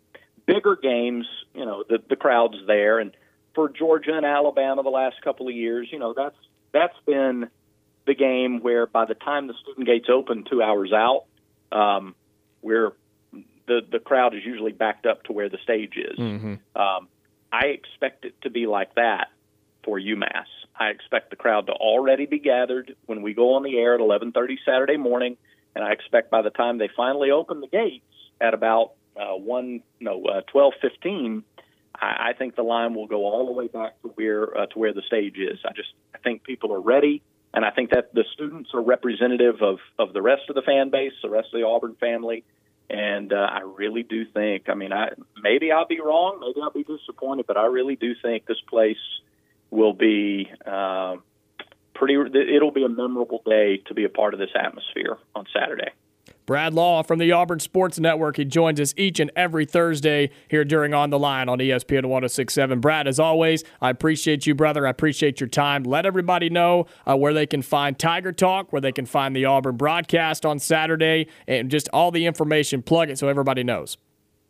bigger games, you know, the the crowd's there, and for Georgia and Alabama the last couple of years, you know, that's that's been the game where by the time the student gates open two hours out, um, we're the the crowd is usually backed up to where the stage is. Mm-hmm. Um, I expect it to be like that for UMass. I expect the crowd to already be gathered when we go on the air at 11:30 Saturday morning, and I expect by the time they finally open the gates at about uh, one no uh, twelve fifteen, I, I think the line will go all the way back to where uh, to where the stage is. I just I think people are ready, and I think that the students are representative of of the rest of the fan base, the rest of the Auburn family. And uh, I really do think. I mean, I maybe I'll be wrong, maybe I'll be disappointed, but I really do think this place will be uh, pretty. It'll be a memorable day to be a part of this atmosphere on Saturday. Brad Law from the Auburn Sports Network. He joins us each and every Thursday here during On the Line on ESPN 1067. Brad, as always, I appreciate you, brother. I appreciate your time. Let everybody know uh, where they can find Tiger Talk, where they can find the Auburn broadcast on Saturday, and just all the information. Plug it so everybody knows.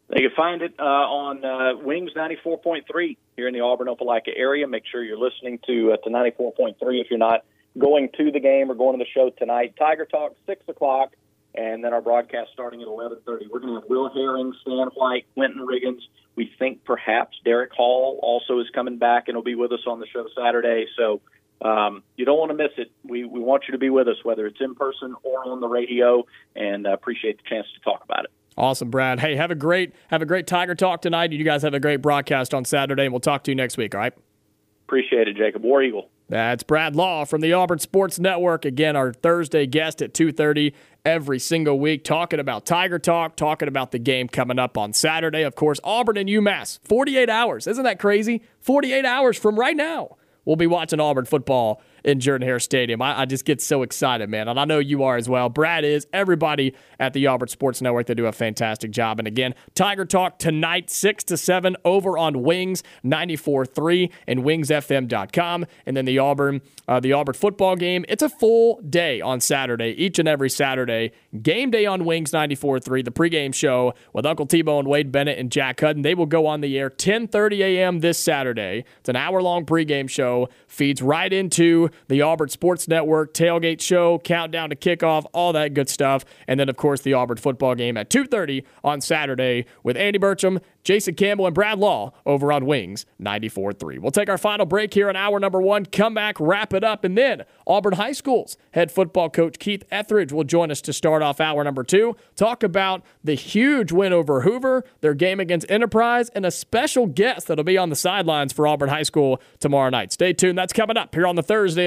They can find it uh, on uh, Wings 94.3 here in the Auburn Opelika area. Make sure you're listening to uh, to 94.3 if you're not going to the game or going to the show tonight. Tiger Talk, 6 o'clock and then our broadcast starting at 11:30. We're going to have Will Herring, Stan White, Quentin Riggins. We think perhaps Derek Hall also is coming back and will be with us on the show Saturday. So um, you don't want to miss it. We we want you to be with us, whether it's in person or on the radio, and uh, appreciate the chance to talk about it. Awesome, Brad. Hey, have a great have a great Tiger Talk tonight. You guys have a great broadcast on Saturday, and we'll talk to you next week. All right. Appreciate it, Jacob. War Eagle. That's Brad Law from the Auburn Sports Network. Again, our Thursday guest at 2:30 every single week talking about Tiger Talk, talking about the game coming up on Saturday. Of course, Auburn and UMass. 48 hours. Isn't that crazy? 48 hours from right now. We'll be watching Auburn football in Jordan Hare Stadium. I, I, just get so excited, man. And I know you are as well. Brad is, everybody at the Auburn Sports Network, they do a fantastic job. And again, Tiger Talk tonight, 6 to 7 over on Wings 94.3 and wingsfm.com. And then the Auburn, uh, the Auburn football game. It's a full day on Saturday, each and every Saturday. Game day on Wings 94.3, the pregame show with Uncle T-Bone, Wade Bennett, and Jack Hudden. They will go on the air 10.30 a.m. this Saturday. It's an hour-long pregame show. Feeds right into the Auburn Sports Network tailgate show, countdown to kickoff, all that good stuff. And then, of course, the Auburn football game at 2.30 on Saturday with Andy Burcham, Jason Campbell, and Brad Law over on Wings 94.3. We'll take our final break here on hour number one, come back, wrap it up, and then Auburn High School's head football coach Keith Etheredge will join us to start off hour number two, talk about the huge win over Hoover, their game against Enterprise, and a special guest that'll be on the sidelines for Auburn High School tomorrow night. Stay tuned. That's coming up here on the Thursday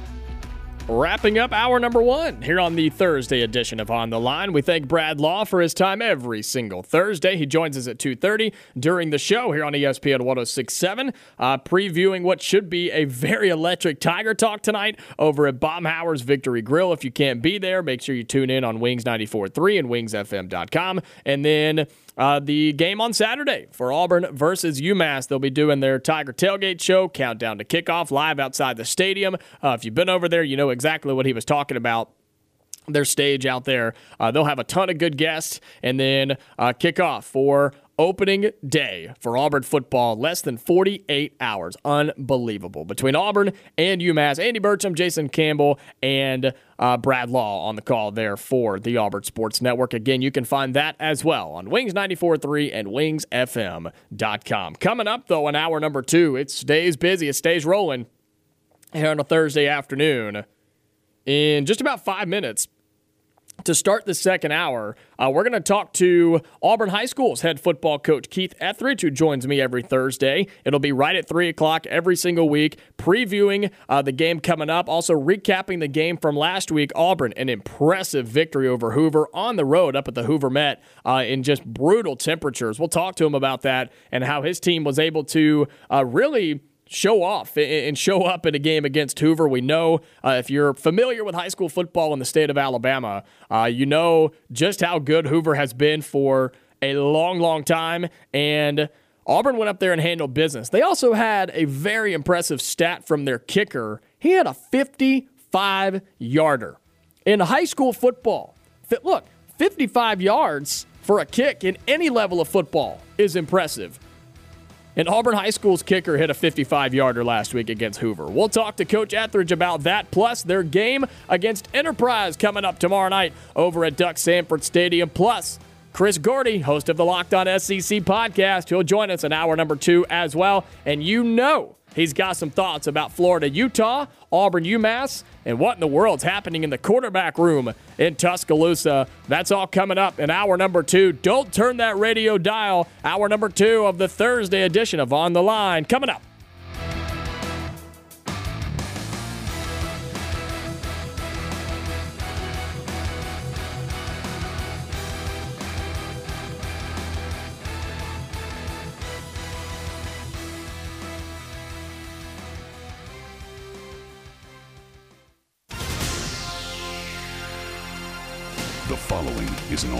Wrapping up hour number one here on the Thursday edition of On the Line. We thank Brad Law for his time every single Thursday. He joins us at 2.30 during the show here on ESPN 1067, uh, previewing what should be a very electric Tiger Talk tonight over at Baumhower's Victory Grill. If you can't be there, make sure you tune in on Wings 94.3 and wingsfm.com. And then uh, the game on Saturday for Auburn versus UMass. They'll be doing their Tiger Tailgate Show, countdown to kickoff live outside the stadium. Uh, if you've been over there, you know exactly what he was talking about their stage out there. Uh, they'll have a ton of good guests and then uh, kickoff for opening day for Auburn football. Less than 48 hours. Unbelievable. Between Auburn and UMass, Andy Burcham, Jason Campbell, and uh, Brad Law on the call there for the Auburn Sports Network. Again, you can find that as well on Wings 94.3 and wingsfm.com. Coming up, though, in hour number two, it stays busy, it stays rolling here on a Thursday afternoon. In just about five minutes, to start the second hour, uh, we're going to talk to Auburn High School's head football coach, Keith Etheredge, who joins me every Thursday. It'll be right at 3 o'clock every single week, previewing uh, the game coming up, also recapping the game from last week. Auburn, an impressive victory over Hoover on the road up at the Hoover Met uh, in just brutal temperatures. We'll talk to him about that and how his team was able to uh, really show off and show up in a game against Hoover. We know uh, if you're familiar with high school football in the state of Alabama, uh, you know just how good Hoover has been for a long, long time. And Auburn went up there and handled business. They also had a very impressive stat from their kicker. He had a 55 yarder. In high school football, look, 55 yards for a kick in any level of football is impressive. And Auburn High School's kicker hit a 55 yarder last week against Hoover. We'll talk to Coach Etheredge about that, plus their game against Enterprise coming up tomorrow night over at Duck Samford Stadium. Plus, Chris Gordy, host of the Locked On SEC podcast, he'll join us in hour number two as well. And you know, He's got some thoughts about Florida, Utah, Auburn, UMass, and what in the world's happening in the quarterback room in Tuscaloosa. That's all coming up in hour number two. Don't turn that radio dial. Hour number two of the Thursday edition of On the Line coming up.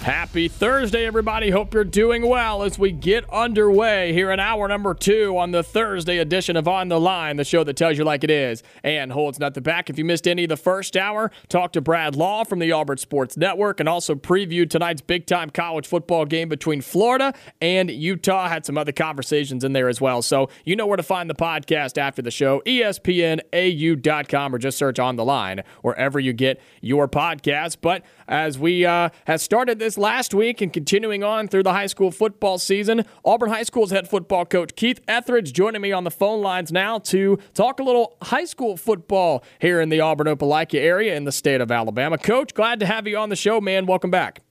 Happy Thursday, everybody. Hope you're doing well as we get underway here in hour number two on the Thursday edition of On the Line, the show that tells you like it is and holds nothing back. If you missed any of the first hour, talk to Brad Law from the Auburn Sports Network and also previewed tonight's big time college football game between Florida and Utah. Had some other conversations in there as well. So you know where to find the podcast after the show, espnau.com, or just search On the Line wherever you get your podcast. But as we uh, have started this last week and continuing on through the high school football season. Auburn High School's head football coach Keith Etheredge joining me on the phone lines now to talk a little high school football here in the Auburn Opelika area in the state of Alabama. Coach, glad to have you on the show, man. Welcome back.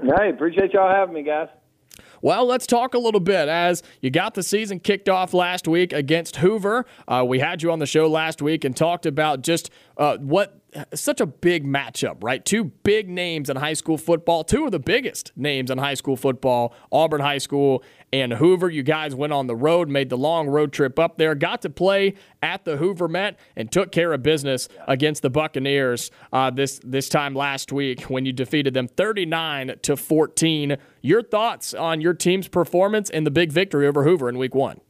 Hey, appreciate y'all having me, guys. Well, let's talk a little bit as you got the season kicked off last week against Hoover. Uh, we had you on the show last week and talked about just uh, what such a big matchup, right? Two big names in high school football, two of the biggest names in high school football, Auburn High School and Hoover. You guys went on the road, made the long road trip up there, got to play at the Hoover Met, and took care of business against the Buccaneers uh, this this time last week when you defeated them 39 to 14. Your thoughts on your team's performance and the big victory over Hoover in Week One?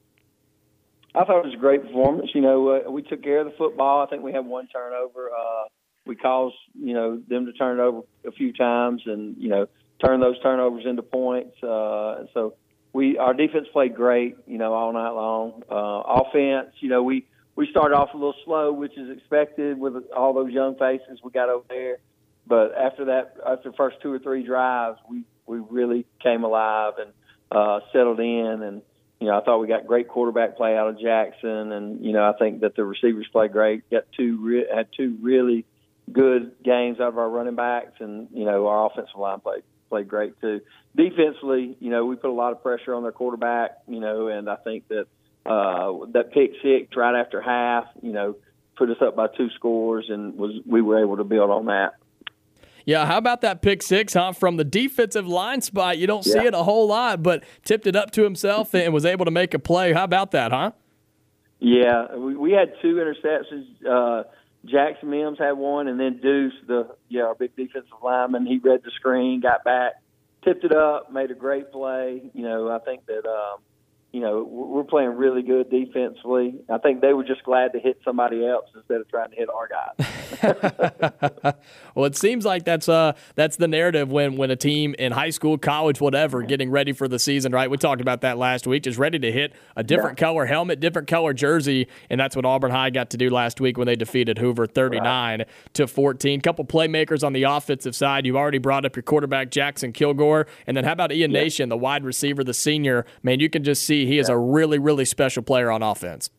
I thought it was a great performance. You know, uh, we took care of the football. I think we had one turnover. Uh, we caused you know them to turn it over a few times, and you know turn those turnovers into points. Uh, so we our defense played great. You know, all night long. Uh, offense, you know, we we started off a little slow, which is expected with all those young faces we got over there. But after that, after the first two or three drives, we we really came alive and uh, settled in and you know, I thought we got great quarterback play out of Jackson, and you know, I think that the receivers played great. Got two re- had two really good games out of our running backs, and you know, our offensive line played played great too. Defensively, you know, we put a lot of pressure on their quarterback, you know, and I think that uh, that pick six right after half, you know, put us up by two scores, and was we were able to build on that. Yeah, how about that pick six, huh? From the defensive line spot, you don't see Yeah. it a whole lot, but tipped it up to himself and was able to make a play. How about that, huh? Yeah, we, we had two interceptions. Uh, Jackson Mims had one, and then Deuce, the yeah, our big defensive lineman, he read the screen, got back, tipped it up, made a great play. You know, I think that um, you know we're playing really good defensively. I think they were just glad to hit somebody else instead of trying to hit our guys. [laughs] well, it seems like that's uh that's the narrative when when a team in high school, college, whatever, getting ready for the season, right? We talked about that last week, just ready to hit a different color helmet, different color jersey, and that's what Auburn High got to do last week when they defeated Hoover 39 to 14. Couple playmakers on the offensive side. You've already brought up your quarterback Jackson Kilgore, and then how about Ian Nation, the wide receiver, the senior? Man, you can just see he is a really really special player on offense.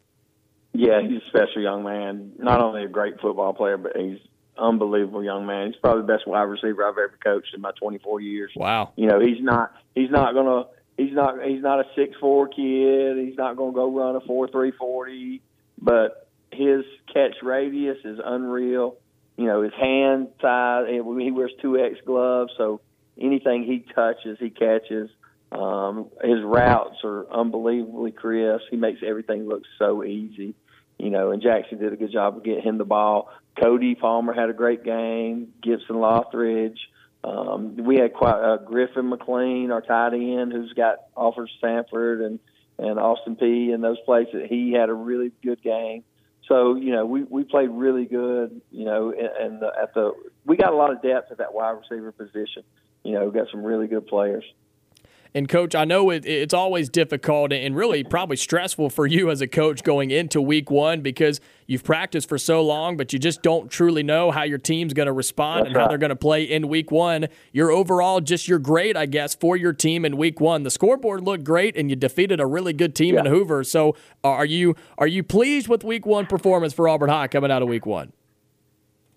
Yeah, he's a special young man. Not only a great football player, but he's unbelievable young man. He's probably the best wide receiver I've ever coached in my 24 years. Wow. You know, he's not he's not gonna he's not he's not a six four kid. He's not gonna go run a four three forty, but his catch radius is unreal. You know, his hand size. He wears two X gloves, so anything he touches, he catches. Um, his routes are unbelievably crisp. He makes everything look so easy. You know, and Jackson did a good job of getting him the ball. Cody Palmer had a great game. Gibson Lothridge. Um, we had quite uh, Griffin McLean, our tight end, who's got offers Stanford and and Austin Peay and those places. He had a really good game. So you know, we we played really good. You know, and, and at the we got a lot of depth at that wide receiver position. You know, we got some really good players. And coach, I know it, it's always difficult and really probably stressful for you as a coach going into week one because you've practiced for so long, but you just don't truly know how your team's going to respond That's and how they're going to play in week one. Your overall, just your grade, I guess, for your team in week one. The scoreboard looked great, and you defeated a really good team in Hoover. So, uh, are you are you pleased with week one performance for Auburn High coming out of week one?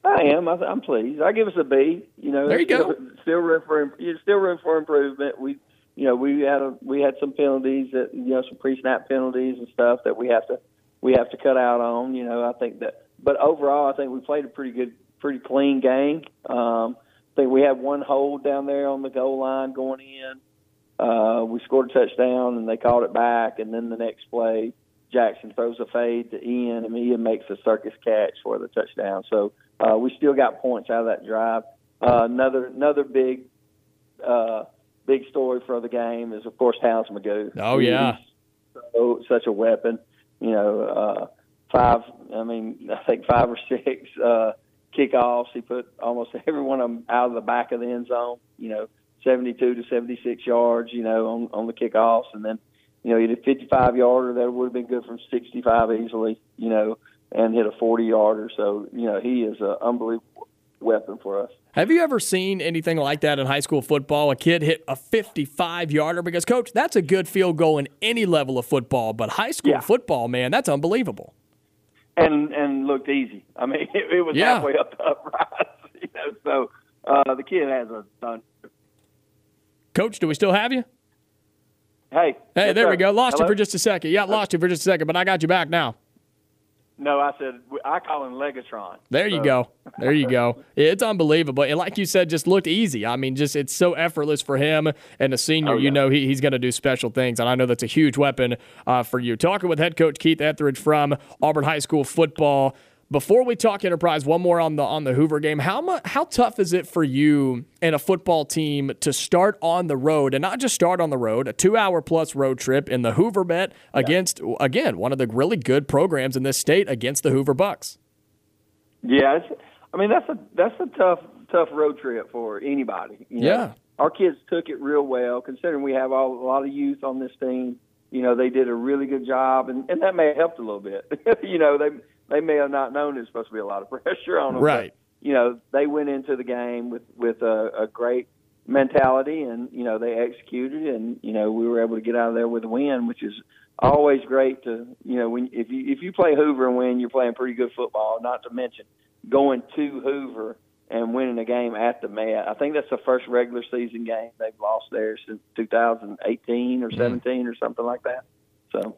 I am. I, I'm pleased. I give us a B. You know, There you still, go. Still room for still room for improvement. We, you know, we had a we had some penalties that you know some pre-snap penalties and stuff that we have to we have to cut out on. You know, I think that, but overall, I think we played a pretty good, pretty clean game. Um, I think we had one hold down there on the goal line going in. Uh, we scored a touchdown and they called it back, and then the next play, Jackson throws a fade to Ian, and Ian makes a circus catch for the touchdown. So uh, we still got points out of that drive. Uh, another another big uh, big story for the game is of course Towns Magoo. Oh, yeah. So such a weapon. You know, uh, five. I mean, [laughs] I think five or six uh, kickoffs. He put almost [laughs] every one of them out of the back of the end zone. You know, seventy-two to seventy-six yards. You know, on on the kickoffs, and then you know he did fifty-five yarder that would have been good from sixty-five easily. You know, and hit a forty yarder. So you know he is an unbelievable weapon for us. Have you ever seen anything like that in high school football? A kid hit a 55 yarder? Because, coach, that's a good field goal in any level of football, but high school Yeah. football, man, that's unbelievable. and and looked easy. I mean, it, [laughs] it was Yeah. halfway up the uprise. [laughs] You know, so uh, the kid has a ton. Coach, do we still have you? Hey, Hey, yes, there sir. we go. Lost Hello? you for just a second. Yeah, lost you for just a second, but I got you back now. No, I said I call him Legatron. There you go. There you go. [laughs] It's unbelievable. And like you said, just looked easy. I mean, just it's so effortless for him. And a senior, Oh, you know, he, he's going to do special things. And I know that's a huge weapon uh, for you. Talking with head coach Keith Etheredge from Auburn High School football. Before we talk enterprise, one more on the on the Hoover game. How much how tough is it for you and a football team to start on the road and not just start on the road, a two hour plus road trip in the Hoover Met against again one of the really good programs in this state against the Hoover Bucks. Yeah, it's, I mean that's a that's a tough tough road trip for anybody. You know? Yeah. our kids took it real well, considering we have all, a lot of youth on this team. You know, they did a really good job, and, and that may have helped a little bit. [laughs] you know, they they may have not known there's supposed to be a lot of [laughs] pressure on them. but, Right. you know, they went into the game with with a, a great mentality, and you know they executed, and you know we were able to get out of there with a win, which is always great to you know when if you if you play Hoover and win, you're playing pretty good football. Not to mention going to Hoover and winning a game at the Met. I think that's the first regular season game they've lost there since 2018 or mm-hmm. 17 or something like that. So.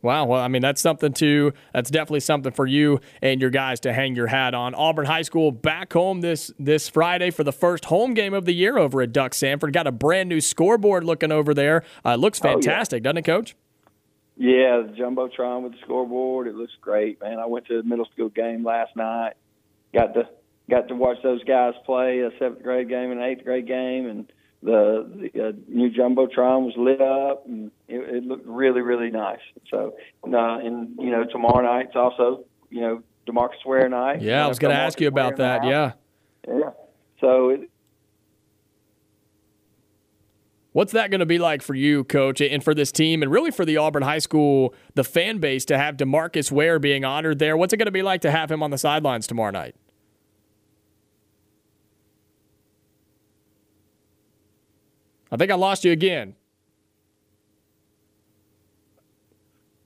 Wow. Well, I mean, that's something to, that's definitely something for you and your guys to hang your hat on. Auburn High School back home this, this Friday for the first home game of the year over at Duck Samford. Got a brand new scoreboard looking over there. Uh, looks fantastic, oh, yeah. doesn't it, Coach? Yeah, the Jumbotron with the scoreboard. It looks great, man. I went to the middle school game last night. Got to, got to watch those guys play a seventh grade game and an eighth grade game and the, the uh, new jumbotron was lit up and it, it looked really really nice. So uh, and you know tomorrow night's also you know Demarcus Ware night. Yeah, I was going to ask you about that. Yeah. Yeah. So it, What's that going to be like for you, coach, and for this team, and really for the Auburn High School, the fan base to have Demarcus Ware being honored there? What's it going to be like to have him on the sidelines tomorrow night? I think I lost you again.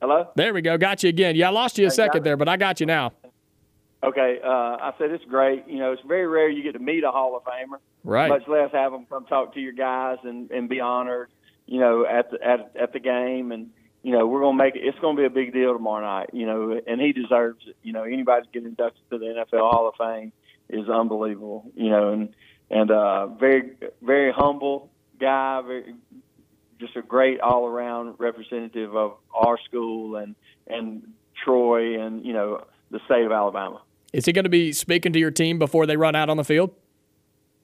Hello? There we go. Got you again. Yeah, I lost you a second there, but I got you now. Okay. Uh, I said it's great. You know, it's very rare you get to meet a Hall of Famer. Right. Much less have them come talk to your guys and, and be honored, you know, at the, at, at the game. And, you know, we're going to make it, it's going to be a big deal tomorrow night, you know, and he deserves it. You know, anybody getting inducted to the NFL Hall of Fame is unbelievable, you know, and, and, uh, very, very humble, guy, very, just a great all around representative of our school and and Troy and you know the state of Alabama. Is he going to be speaking to your team before they run out on the field?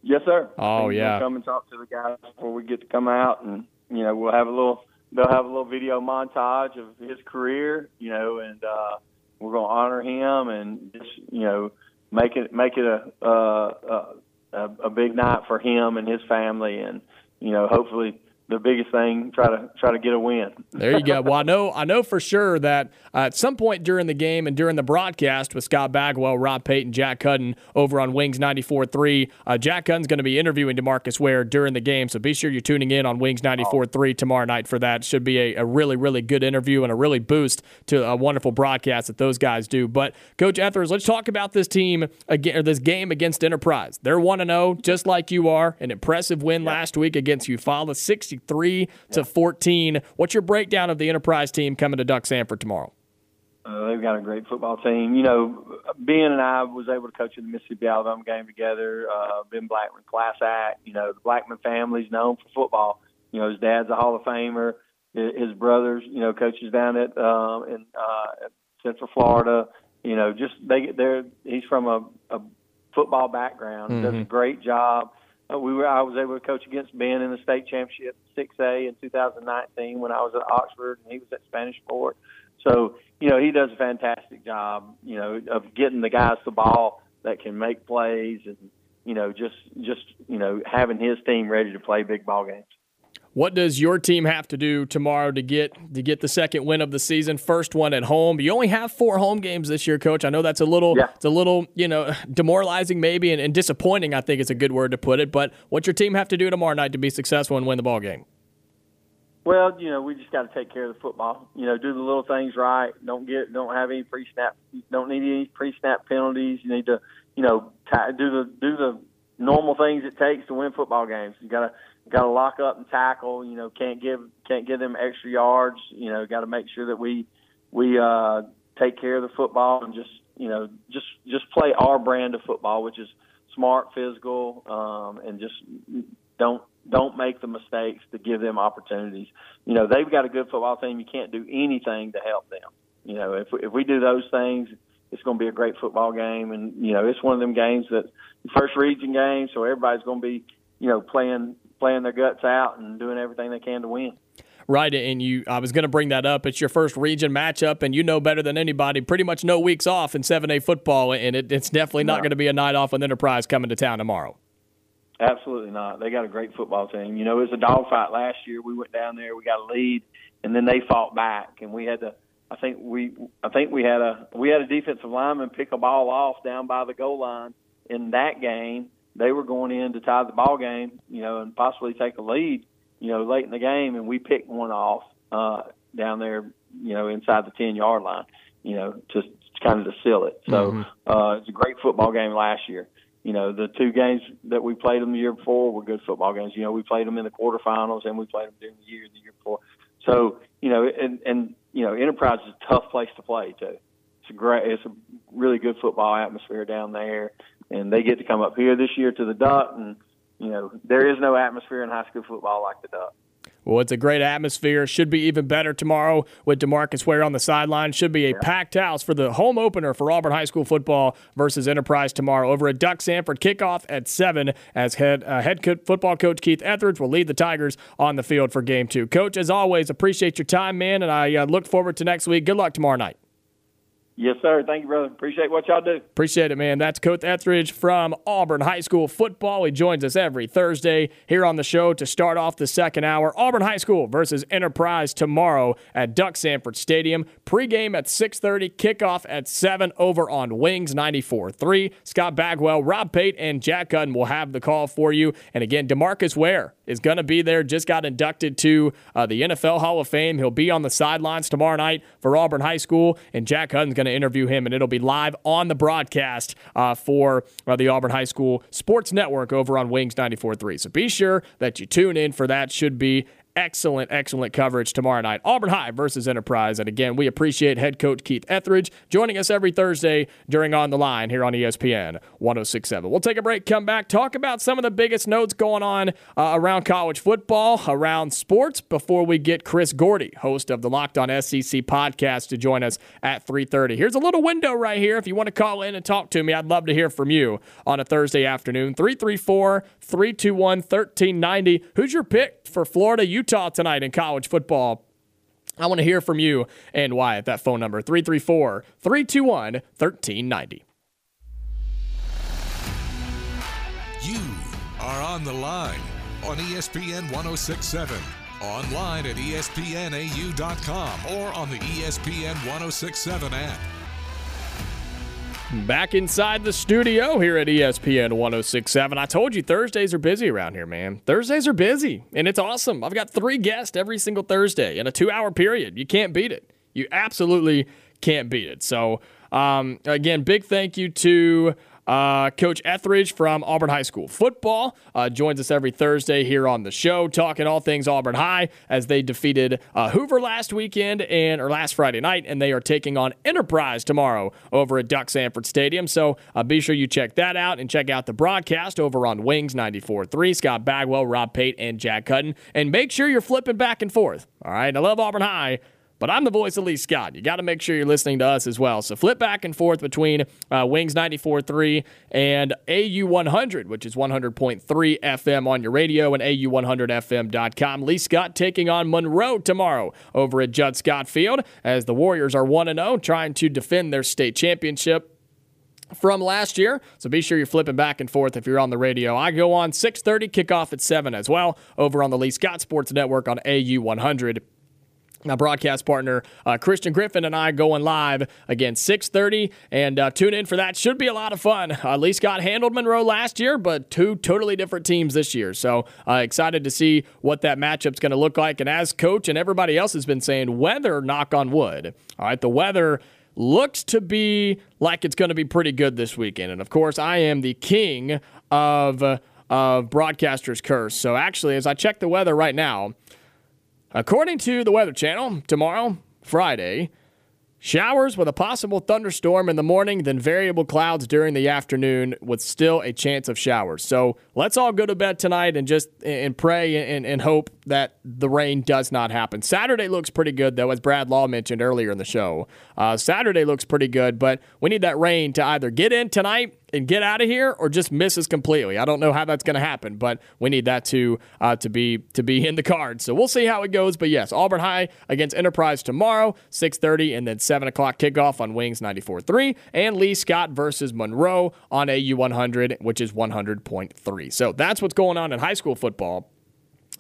Yes, sir. Oh yeah. Come and talk to the guys before we get to come out, and you know we'll have a little. They'll have a little video montage of his career, you know, and uh, we're going to honor him and just you know make it make it a, uh, a a big night for him and his family, and you know, hopefully the biggest thing try to try to get a win. there you go. [laughs] Well, I know I know for sure that uh, at some point during the game and during the broadcast with Scott Bagwell, Rob Payton, Jack Cudden over on Wings 94.3, uh, Jack Cudden's going to be interviewing Demarcus Ware during the game. So be sure you're tuning in on Wings 94.3 tomorrow night for that. Should be a, a, really really good interview and a really boost to a wonderful broadcast that those guys do. But Coach Ethers, let's talk about this team again or this game against Enterprise. They're one to zero, just like you are. An impressive win yep. last week against Eufaula, 60 63 to 14. What's your breakdown of the Enterprise team coming to Duck Samford tomorrow? Uh, they've got a great football team. You know, Ben and I was able to coach in the Mississippi Alabama game together. Uh, ben Blackmon, class act. You know, the Blackmon family's known for football. You know, his dad's a Hall of Famer. His brothers, you know, coaches down at um, in uh, Central Florida. You know, just they they're he's from a, a football background. Mm-hmm. Does a mm-hmm. great job. Uh, we were I was able to coach against Ben in the state championship 6A in 2019 when I was at Oxford and he was at Spanish Fort. So you know he does a fantastic job. You know of getting the guys the ball that can make plays and you know just just you know having his team ready to play big ball games. What does your team have to do tomorrow to get to get the second win of the season? First one at home. You only have four home games this year, Coach. I know that's a little yeah. it's a little you know demoralizing maybe and, and disappointing. I think is a good word to put it. But what's your team have to do tomorrow night to be successful and win the ball game? Well, you know, we just got to take care of the football. You know, do the little things right. Don't get, don't have any pre-snap. Don't need any pre-snap penalties. You need to, you know, t- do the do the normal things it takes to win football games. You got to got to lock up and tackle. You know, can't give can't give them extra yards. You know, got to make sure that we we uh, take care of the football and just you know just just play our brand of football, which is smart, physical, um, and just don't don't make the mistakes to give them opportunities. You know, they've got a good football team. You can't do anything to help them. You know, if if we do those things, it's going to be a great football game. And you know, it's one of them games that first region game, so everybody's going to be you know playing playing their guts out and doing everything they can to win. Right, and you I was going to bring that up. It's your first region matchup, and you know better than anybody. Pretty much no weeks off in 7A football, and it, it's definitely not no. going to be a night off with Enterprise coming to town tomorrow. Absolutely not. They got a great football team. You know, it was a dogfight last year. We went down there, we got a lead, and then they fought back, and we had to. I think we, I think we had a we had a defensive lineman pick a ball off down by the goal line in that game, they were going in to tie the ball game, you know, and possibly take a lead, you know, late in the game, and we picked one off uh, down there, you know, inside the ten yard line, you know, to kind of to seal it. So mm-hmm. uh, it's a great football game last year. you know, the two games that we played them the year before were good football games. You know, we played them in the quarterfinals and we played them during the year the year before. So, you know, and and you know, Enterprise is a tough place to play too. It's a great, it's a really good football atmosphere down there, and they get to come up here this year to the Duck, and you know, there is no atmosphere in high school football like the Duck. Well, it's a great atmosphere. Should be even better tomorrow with Demarcus Ware on the sideline. Should be a yeah. packed house for the home opener for Auburn High School football versus Enterprise tomorrow over at Duck Samford. Kickoff at 7 as head, uh, head co- football coach Keith Etheredge will lead the Tigers on the field for game two. Coach, as always, appreciate your time, man, and I uh, look forward to next week. Good luck tomorrow night. Yes, sir. Thank you, brother. Appreciate what y'all do. Appreciate it, man. That's Coach Etheredge from Auburn High School football. He joins us every Thursday here on the show to start off the second hour. Auburn High School versus Enterprise tomorrow at Duck Samford Stadium. Pregame at 6:30, kickoff at 7 over on Wings 94-3. Scott Bagwell, Rob Pate, and Jack Gunn will have the call for you. And again, Demarcus Ware is going to be there. Just got inducted to uh, the NFL Hall of Fame. He'll be on the sidelines tomorrow night for Auburn High School, and Jack Hutton's going to interview him, and it'll be live on the broadcast uh, for uh, the Auburn High School Sports Network over on Wings 94.3. So be sure that you tune in for that. Should be excellent, excellent coverage tomorrow night. Auburn High versus Enterprise. And again, we appreciate head coach Keith Etheredge joining us every Thursday during On the Line here on ESPN 1067. We'll take a break, come back, talk about some of the biggest notes going on uh, around college football, around sports, before we get Chris Gordy, host of the Locked On SEC podcast, to join us at 3.30. Here's a little window right here. If you want to call in and talk to me, I'd love to hear from you on a Thursday afternoon. 334 321 1390. Who's your pick for Florida Utah tonight in college football. I want to hear from you and why at that phone number 334 321 1390. You are on the line on ESPN 1067, online at espnau.com or on the ESPN 1067 app. Back inside the studio here at ESPN 1067. I told you Thursdays are busy around here, man. Thursdays are busy, and it's awesome. I've got three guests every single Thursday in a two hour period. You can't beat it. You absolutely can't beat it. So, um, again, big thank you to uh, Coach Etheredge from Auburn High School football uh, joins us every Thursday here on the show, talking all things Auburn High as they defeated uh, Hoover last weekend and or last Friday night, and they are taking on Enterprise tomorrow over at Duck Samford Stadium. So uh, be sure you check that out and check out the broadcast over on Wings 94.3. Scott Bagwell, Rob Pate, and Jack Hutton, and make sure you're flipping back and forth. All right, I love Auburn High. But I'm the voice of Lee Scott. You got to make sure you're listening to us as well. So flip back and forth between uh, Wings 94.3 and AU 100, which is 100.3 FM on your radio and AU100FM.com. Lee Scott taking on Monroe tomorrow over at Judd Scott Field as the Warriors are 1 0, trying to defend their state championship from last year. So be sure you're flipping back and forth if you're on the radio. I go on 6:30 kickoff at 7 as well over on the Lee Scott Sports Network on AU 100 my broadcast partner uh, Christian Griffin and I going live again 6:30 and uh, tune in for that. Should be a lot of fun. Uh, Lee Scott handled Monroe last year, but two totally different teams this year. So uh, excited to see what that matchup's going to look like. And as coach and everybody else has been saying, weather knock on wood. All right, the weather looks to be like it's going to be pretty good this weekend. And of course, I am the king of of broadcasters curse. So actually, as I check the weather right now. According to the Weather Channel, tomorrow, Friday, showers with a possible thunderstorm in the morning, then variable clouds during the afternoon with still a chance of showers. So let's all go to bed tonight and just and pray and, and hope that the rain does not happen. Saturday looks pretty good, though, as Brad Law mentioned earlier in the show. Uh, Saturday looks pretty good, but we need that rain to either get in tonight and get out of here or just miss us completely. I don't know how that's going to happen, but we need that to uh, to be to be in the cards. So we'll see how it goes. But yes, Auburn High against Enterprise tomorrow, 6:30, and then 7 o'clock kickoff on Wings 94.3, and Lee Scott versus Monroe on AU 100, which is 100.3. So that's what's going on in high school football.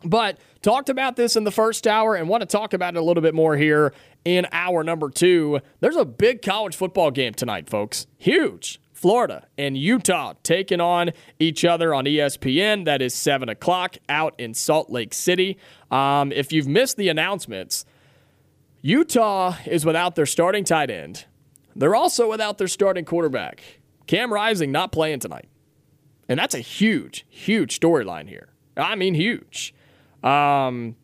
But talked about this in the first hour and want to talk about it a little bit more here in hour number two. There's a big college football game tonight, folks. Huge. Florida and Utah taking on each other on ESPN. That is 7 o'clock out in Salt Lake City. Um, if you've missed the announcements, Utah is without their starting tight end. They're also without their starting quarterback. Cam Rising not playing tonight. And that's a huge, huge storyline here. I mean, huge. Um,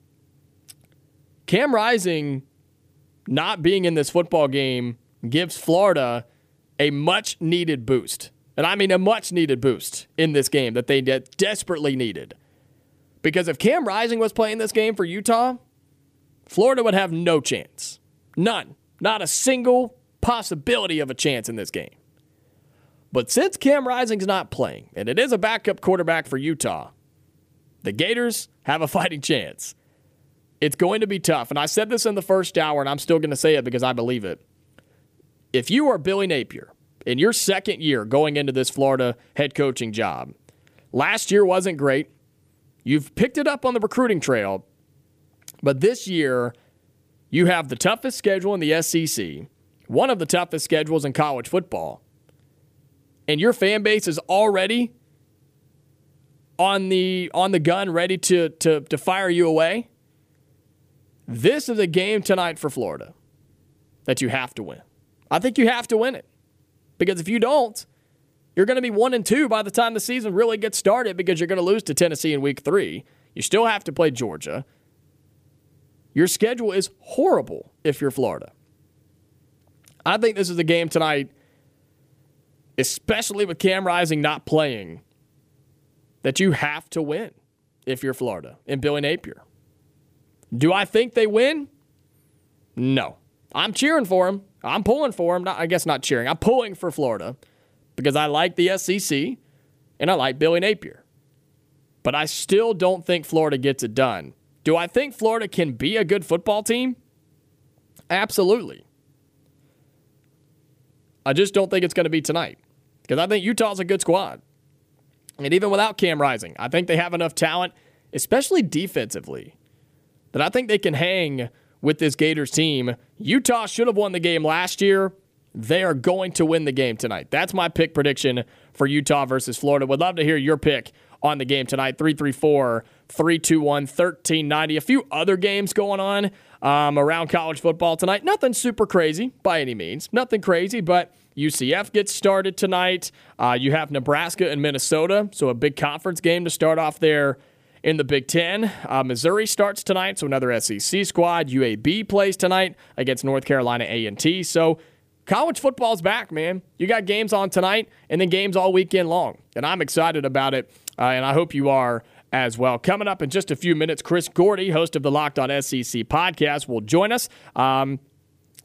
Cam Rising not being in this football game gives Florida a much needed boost. And I mean a much needed boost in this game that they de- desperately needed. Because if Cam Rising was playing this game for Utah, Florida would have no chance. None. Not a single possibility of a chance in this game. But since Cam Rising's not playing, and it is a backup quarterback for Utah, the Gators have a [laughs] fighting chance. It's going to be tough. And I said this in the first hour, and I'm still going to say it because I believe it. If you are Billy Napier in your second year going into this Florida head coaching job, last year wasn't great. You've picked it up on the recruiting trail, but this year you have the toughest schedule in the SEC, one of the toughest schedules in college football, and your fan base is already on the on the gun, ready to to to fire you away. This is a game tonight for Florida that you have to win. I think you have to win it. Because if you don't, you're going to be 1 and 2 by the time the season really gets started because you're going to lose to Tennessee in week 3. You still have to play Georgia. Your schedule is horrible if you're Florida. I think this is a game tonight, especially with Cam Rising not playing, that you have to win if you're Florida and Billy Napier. Do I think they win? No. I'm cheering for them. I'm pulling for them. Not, I guess not cheering. I'm pulling for Florida because I like the SEC and I like Billy Napier. But I still don't think Florida gets it done. Do I think Florida can be a good football team? Absolutely. I just don't think it's going to be tonight because I think Utah's a good squad. And even without Cam Rising, I think they have enough talent, especially defensively, that I think they can hang with this Gators team. Utah should have won the game last year. They are going to win the game tonight. That's my pick prediction for Utah versus Florida. Would love to hear your pick on the game tonight. 334 321 1390. A few other games going on um, around college football tonight. Nothing super crazy by any means. Nothing crazy, but UCF gets started tonight. Uh, you have Nebraska and Minnesota, so a big conference game to start off there in the Big Ten. Uh, Missouri starts tonight, so another SEC squad. UAB plays tonight against North Carolina A&T. So college football's back, man. You got games on tonight and then games all weekend long, and I'm excited about it, uh, and I hope you are as well. Coming up in just a few minutes, Chris Gordy, host of the Locked On SEC podcast, will join us. Um,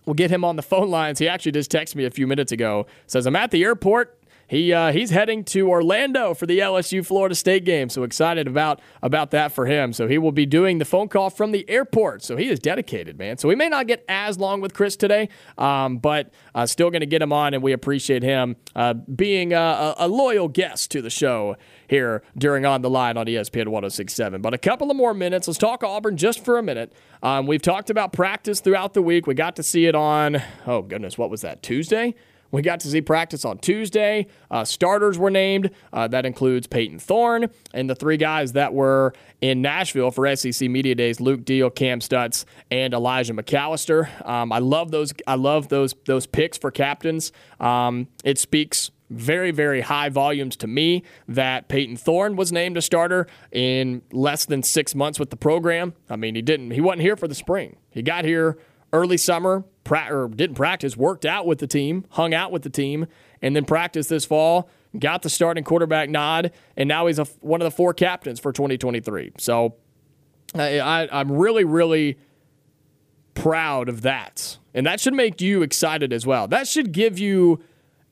we'll get him on the phone lines. He actually just texted me a few minutes ago. Says I'm at the airport he uh, he's heading to Orlando for the LSU Florida State game. So excited about about that for him. So he will be doing the phone call from the airport. So he is dedicated, man. So we may not get as long with Chris today, um, but uh, still going to get him on, and we appreciate him uh, being a, a loyal guest to the show here during On the Line on ESPN 1067. But a couple of more minutes. Let's talk Auburn just for a minute. Um, we've talked about practice throughout the week. We got to see it on, oh goodness, what was that, Tuesday? We got to see practice on Tuesday. Uh, starters were named. Uh, that includes Payton Thorne and the three guys that were in Nashville for SEC Media Days: Luke Deal, Cam Stutz, and Elijah McAllister. Um, I love those. I love those those picks for captains. Um, it speaks very, very high volumes to me that Payton Thorne was named a starter in less than six months with the program. I mean, he didn't. He wasn't here for the spring. He got here early summer, pra- or didn't practice, worked out with the team, hung out with the team, and then practiced this fall, got the starting quarterback nod, and now he's a, one of the four captains for 2023. So I, I, I'm really, really proud of that. And that should make you excited as well. That should give you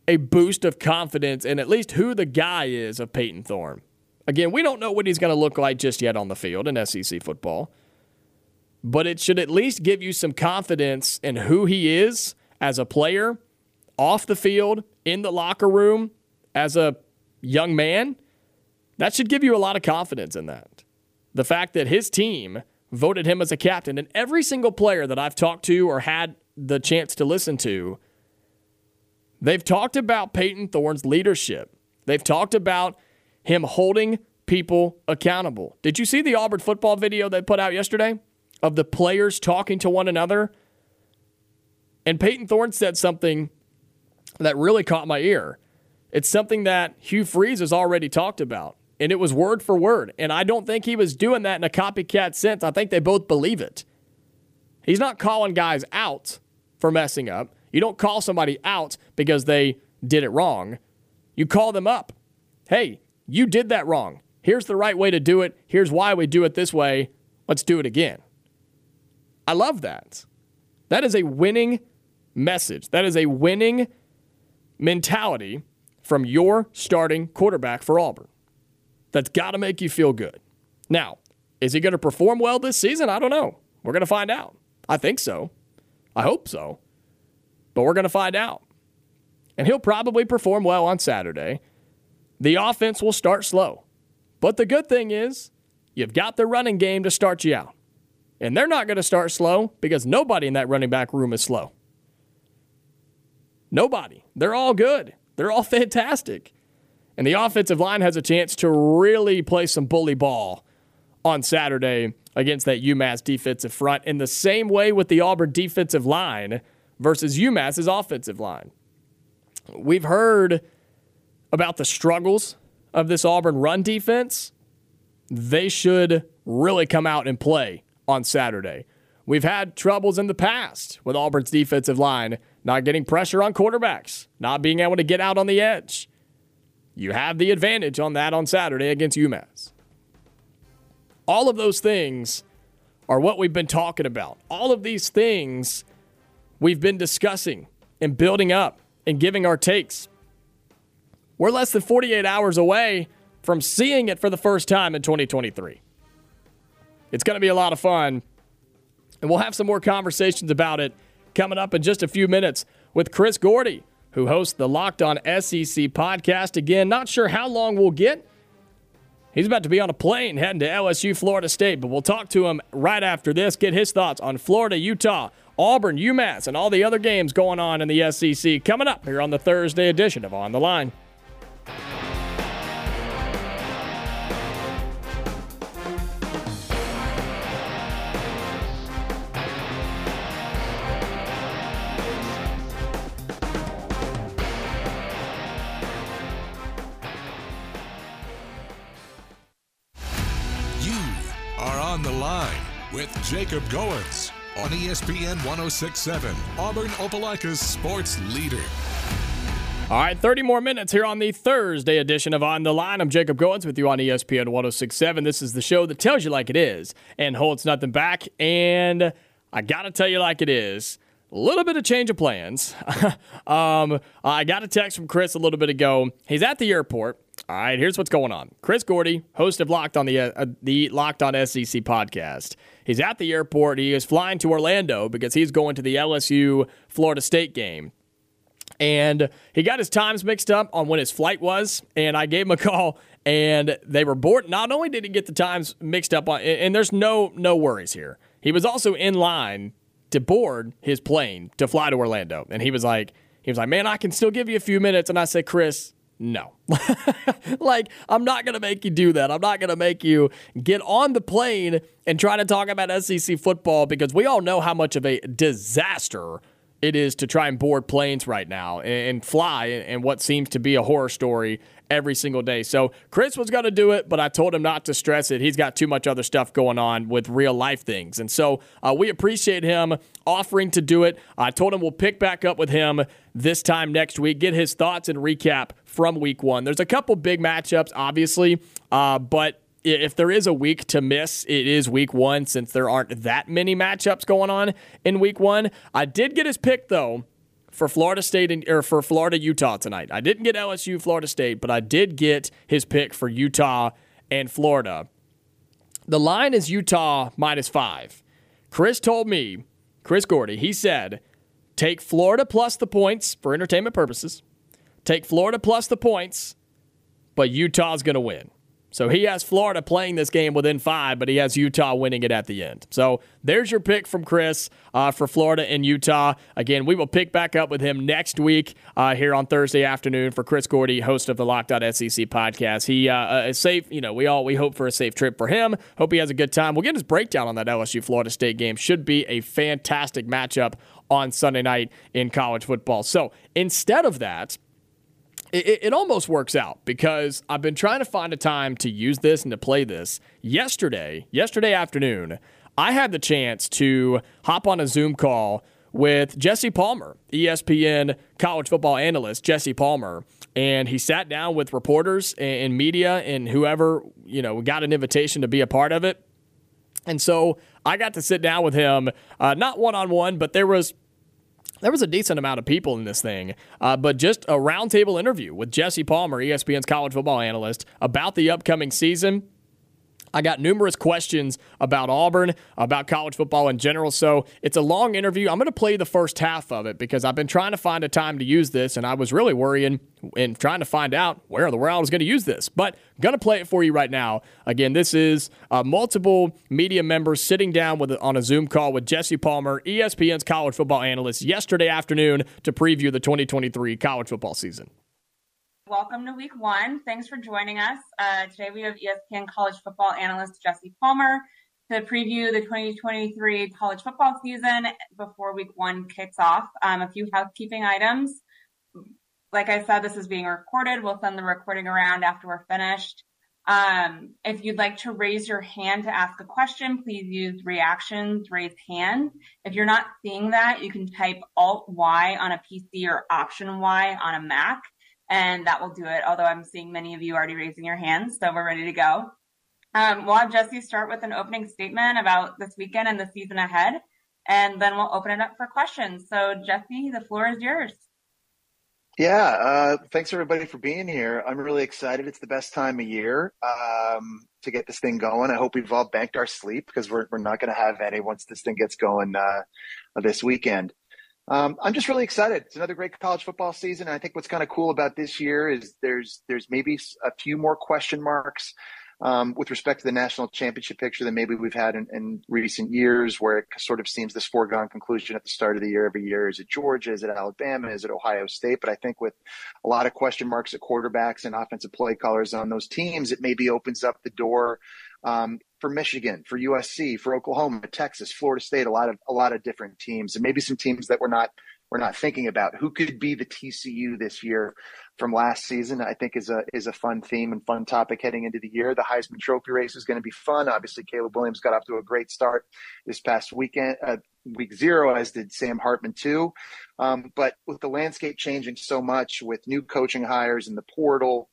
a boost of confidence in at least who the guy is of Payton Thorne. Again, we don't know what he's going to look like just yet on the field in SEC football but it should at least give you some confidence in who he is as a player, off the field, in the locker room, as a young man. That should give you a lot of confidence in that. The fact that his team voted him as a captain, and every single player that I've talked to or had the chance to listen to, they've talked about Payton Thorne's leadership. They've talked about him holding people accountable. Did you see the Auburn football video they put out yesterday? Of the players talking to one another. And Payton Thorne said something that really caught my ear. It's something that Hugh Freeze has already talked about, and it was word for word. And I don't think he was doing that in a copycat sense. I think they both believe it. He's not calling guys out for messing up. You don't call somebody out because they did it wrong. You call them up. Hey, you did that wrong. Here's the right way to do it. Here's why we do it this way. Let's do it again. I love that. That is a winning message. That is a winning mentality from your starting quarterback for Auburn. That's got to make you feel good. Now, is he going to perform well this season? I don't know. We're going to find out. I think so. I hope so. But we're going to find out. And he'll probably perform well on Saturday. The offense will start slow. But the good thing is, you've got the running game to start you out. And they're not going to start slow because nobody in that running back room is slow. Nobody. They're all good. They're all [laughs] fantastic. And the offensive line has a chance to really play some bully ball on Saturday against that UMass defensive front in the same way with the Auburn defensive line versus UMass's offensive line. We've heard about the struggles of this Auburn run defense. They should really come out and play on Saturday. We've had troubles in the past with Auburn's defensive line not getting pressure on quarterbacks, not being able to get out on the edge. You have the advantage on that on Saturday against UMass. All of those things are what we've been talking about. All of these things we've been discussing and building up and giving our takes. We're less than 48 hours away from seeing it for the first time in 2023. It's going to be a lot of fun. And we'll have some more conversations about it coming up in just a few minutes with Chris Gordy, who hosts the Locked On SEC podcast. Again, not sure how long we'll get. He's about to be on a plane heading to LSU, Florida State, but we'll talk to him right after this, get his thoughts on Florida, Utah, Auburn, UMass, and all the other games going on in the SEC coming up here on the Thursday edition of On the Line. With Jacob Goins on ESPN 1067, Auburn Opelika's sports leader. All right, 30 more minutes here on the Thursday edition of On the Line. I'm Jacob Goins with you on ESPN 1067. This is the show that tells you like it is and holds nothing back. And I got to tell you like it is. A little bit of change of plans. [laughs] um, I got a text from Chris a little bit ago. He's at the airport all right, here's what's going on. Chris Gordy, host of Locked on the uh, the Locked on SEC podcast. He's at the airport. He is flying to Orlando because he's going to the LSU Florida State game. And he got his times mixed up on when his flight was, and I gave him a [laughs] call and they were bored. Not only did he get the times mixed up on and there's no no worries here. He was also in line to board his plane to fly to Orlando. And he was like he was like, "Man, I can still give you a few minutes." And I said, "Chris, no. [laughs] like, I'm not going to make you do that. I'm not going to make you get on the plane and try to talk about SEC football because we all know how much of a disaster it is to try and board planes right now and, fly and what seems to be a horror story every single day. So Chris was going to do it, but I told him not to stress it. He's got too much other stuff going on with real life things. And so uh, we appreciate him offering to do it. I told him we'll pick back up with him this time next week, get his thoughts and recap from week one. There's a couple big matchups, obviously, uh, but if there is a week to miss, it is week one since there aren't that many matchups going on in week one. I did get his pick, though for Florida State and, or for Florida Utah tonight. I didn't get LSU Florida State, but I did get his pick for Utah and Florida. The line is Utah minus five. Chris told me, Chris Gordy, he said, take Florida plus the points for entertainment purposes. Take Florida plus the points, but Utah's going to win. So he has Florida playing this game within five, but he has Utah winning it at the end. So there's your pick from Chris uh, for Florida and Utah. Again, we will pick back up with him next week uh, here on Thursday afternoon for Chris Gordy, host of the Locked On SEC podcast. He uh, uh, is safe. You know, we all we hope for a safe trip for him. Hope he has a good time. We'll get his breakdown on that LSU Florida State game. Should be a fantastic matchup on Sunday night in college football. So instead of that. It, it, almost works out because I've been trying to find a time to use this and to play this. Yesterday, yesterday afternoon, I had the chance to hop on a Zoom call with Jesse Palmer, ESPN college football analyst Jesse Palmer, and he sat down with reporters and media and whoever you know got an invitation to be a part of it. And so I got to sit down with him, uh, not one on one, but there was there was a decent amount of people in this thing, uh, but just a roundtable interview with Jesse Palmer, ESPN's college football analyst, about the upcoming season I got numerous questions about Auburn, about college football in general. So it's a long interview. I'm going to play the first half of it because I've been trying to find a time to use this, and I was really worrying and trying to find out where the world was going to use this. But I'm going to play it for you right now. Again, this is uh, multiple media members sitting down with on a Zoom call with Jesse Palmer, ESPN's college football analyst, yesterday afternoon to preview the 2023 college football season. Welcome to week one. Thanks for joining us. Uh, today we have ESPN college football analyst Jesse Palmer to preview the 2023 college football season before week one kicks off. Um, a few housekeeping items. Like I said, this is being recorded. We'll send the recording around after we're finished. Um, if you'd like to raise your hand to ask a question, please use reactions, raise hand. If you're not seeing that, you can type Alt Y on a PC or Option Y on a Mac and that will do it. Although I'm seeing many of you already raising your hands, so we're ready to go. Um, we'll have Jesse start with an opening statement about this weekend and the season ahead, and then we'll open it up for questions. So, Jesse, the floor is yours. Yeah, uh, thanks everybody for being here. I'm really excited. It's the best time of year um, to get this thing going. I hope we've all banked our sleep because we're we're not going to have any once this thing gets going uh, this weekend. Um, I'm just really excited. It's another great college football season. And I think what's kind of cool about this year is there's there's maybe a few more question marks um, with respect to the national championship picture than maybe we've had in, in, recent years, where it sort of seems this foregone conclusion at the start of the year every year. Is it Georgia? Is it Alabama? Is it Ohio State? But I think with a lot of question marks at quarterbacks and offensive play callers on those teams, it maybe opens up the door um, for Michigan, for USC, for Oklahoma, Texas, Florida State, a lot of a lot of different teams, and maybe some teams that we're not we're not thinking about. Who could be the TCU this year from last season? I think is a is a fun theme and fun topic heading into the year. The Heisman Trophy race is going to be fun. Obviously, Caleb Williams got off to a great start this past weekend. Uh, week zero, as did Sam Hartman too. Um, but with the landscape changing so much, with new coaching hires and the portal,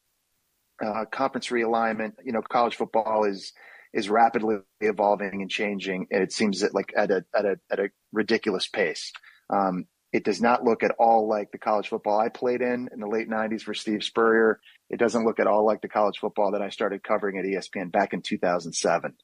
uh, conference realignment, you know, college football is is rapidly evolving and changing. And it seems that like at a at a at a ridiculous pace. Um, it does not look at all like the college football I played in in the late '90s for Steve Spurrier. It doesn't look at all like the college football that I started covering at ESPN back in 2007.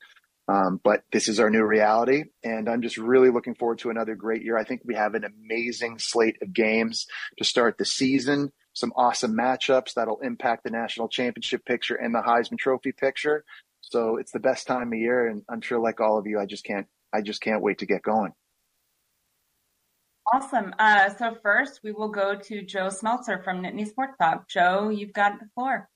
Um, but this is our new reality, and I'm just really looking forward to another great year. I think we have an amazing slate of games to start the season. Some awesome matchups that'll impact the national championship picture and the Heisman Trophy picture. So it's the best time of year, and I'm sure, like all of you, I just can't, I just can't wait to get going. Awesome. Uh, so first, we will go to Joe Smeltzer from Nittany Sports Talk. Joe, you've got the floor.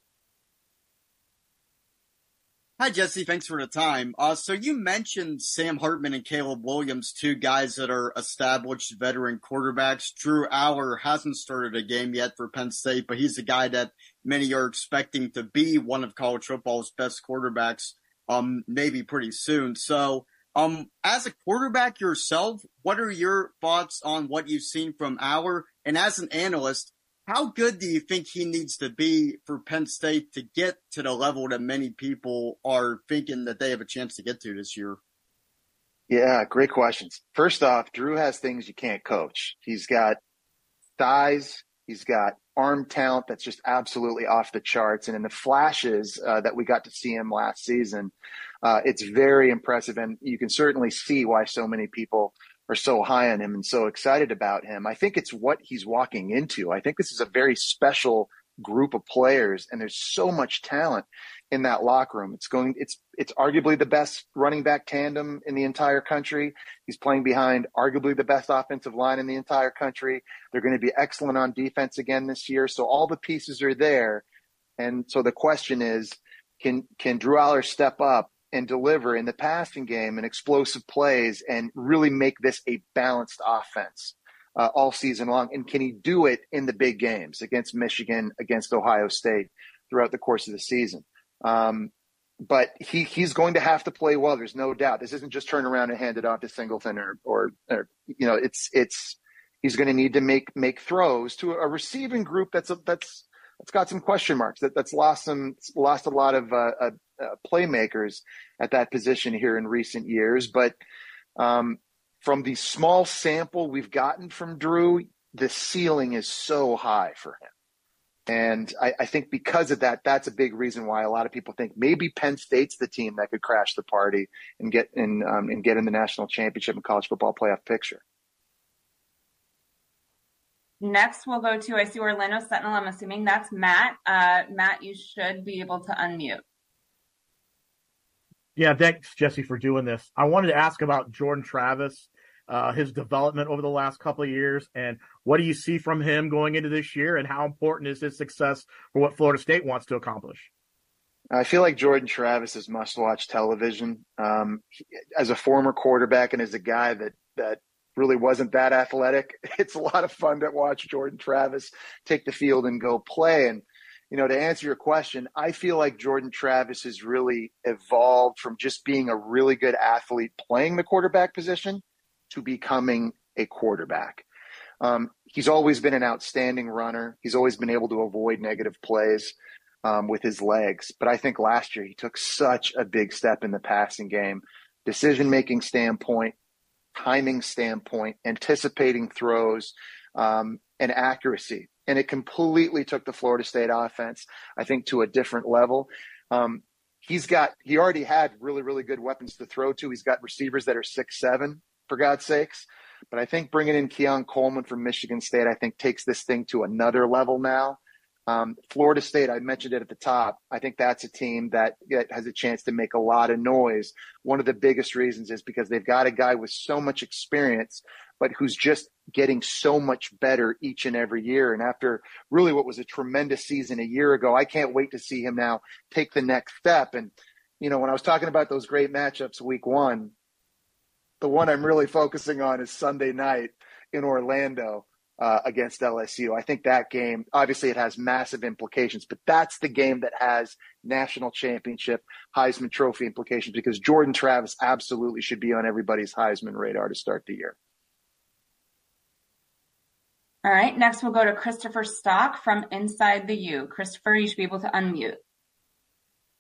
Hi, Jesse. Thanks for the time. Uh, so you mentioned Sam Hartman and Caleb Williams, two guys that are established veteran quarterbacks. Drew Allar hasn't started a game yet for Penn State, but he's a guy that many are expecting to be one of college football's best quarterbacks, um, maybe pretty soon. So, um, as a quarterback yourself, what are your thoughts on what you've seen from Allar? And as an analyst, how good do you think he needs to be for Penn State to get to the level that many people are thinking that they have a chance to get to this year? Yeah, great questions. First off, Drew has things you can't coach. He's got thighs, he's got arm talent that's just absolutely off the charts. And in the flashes uh, that we got to see him last season, uh, it's very impressive. And you can certainly see why so many people are so high on him and so excited about him. I think it's what he's walking into. I think this is a very special group of players and there's so much talent in that locker room. It's going it's it's arguably the best running back tandem in the entire country. He's playing behind arguably the best offensive line in the entire country. They're going to be excellent on defense again this year. So all the pieces are there. And so the question is can can Drew Allar step up and deliver in the passing game and explosive plays and really make this a balanced offense. uh, all season long, and can he do it in the big games against Michigan, against Ohio State throughout the course of the season? Um, but he he's going to have to play well. There's no doubt. This isn't just turn around and hand it off to Singleton or or, or you know it's it's he's going to need to make make throws to a receiving group that's a, that's that's got some question marks that that's lost some lost a lot of uh, uh, uh, playmakers at that position here in recent years. But um, from the small sample we've gotten from Drew, the ceiling is so high for him. And I, I, think because of that, that's a big reason why a lot of people think maybe Penn State's the team that could crash the party and get in um, and get in the national championship and college football playoff picture. Next, we'll go to I see Orlando Sentinel. I'm assuming that's Matt. Uh, Matt, you should be able to unmute. Yeah, thanks, Jesse, for doing this. I wanted to ask about Jordan Travis uh, his development over the last couple of years, and what do you see from him going into this year, and how important is his success for what Florida State wants to accomplish? I feel like Jordan Travis is must-watch television. Um, as a former quarterback and as a guy that that really wasn't that athletic, [laughs] it's a lot of fun to watch Jordan Travis take the field and go play. And you know, to answer your question, I feel like Jordan Travis has really evolved from just being a really good athlete playing the quarterback position to becoming a quarterback. Um, he's always been an outstanding runner. He's always been able to avoid negative plays um, with his legs. But I think last year he took such a big step in the passing game, decision making standpoint, timing standpoint, anticipating throws, um, and accuracy. And it completely took the Florida State offense, I think, to a different level. Um, he's got he already had really really good weapons to throw to. He's got receivers that are six seven for God's sakes. But I think bringing in Keon Coleman from Michigan State, I think takes this thing to another level now. Um, Florida State, I mentioned it at the top. I think that's a team that, that has a chance to make a lot of noise. One of the biggest reasons is because they've got a guy with so much experience, but who's just getting so much better each and every year. And after really what was a tremendous season a year ago, I can't wait to see him now take the next step. And, you know, when I was talking about those great matchups week one, the one I'm really focusing on is Sunday night in Orlando uh, against LSU. I think that game, obviously, it has massive implications, but that's the game that has national championship, Heisman Trophy implications because Jordan Travis absolutely should be on everybody's Heisman radar to start the year. All right. Next, we'll go to Christopher Stock from Inside the U. Christopher, you should be able to unmute.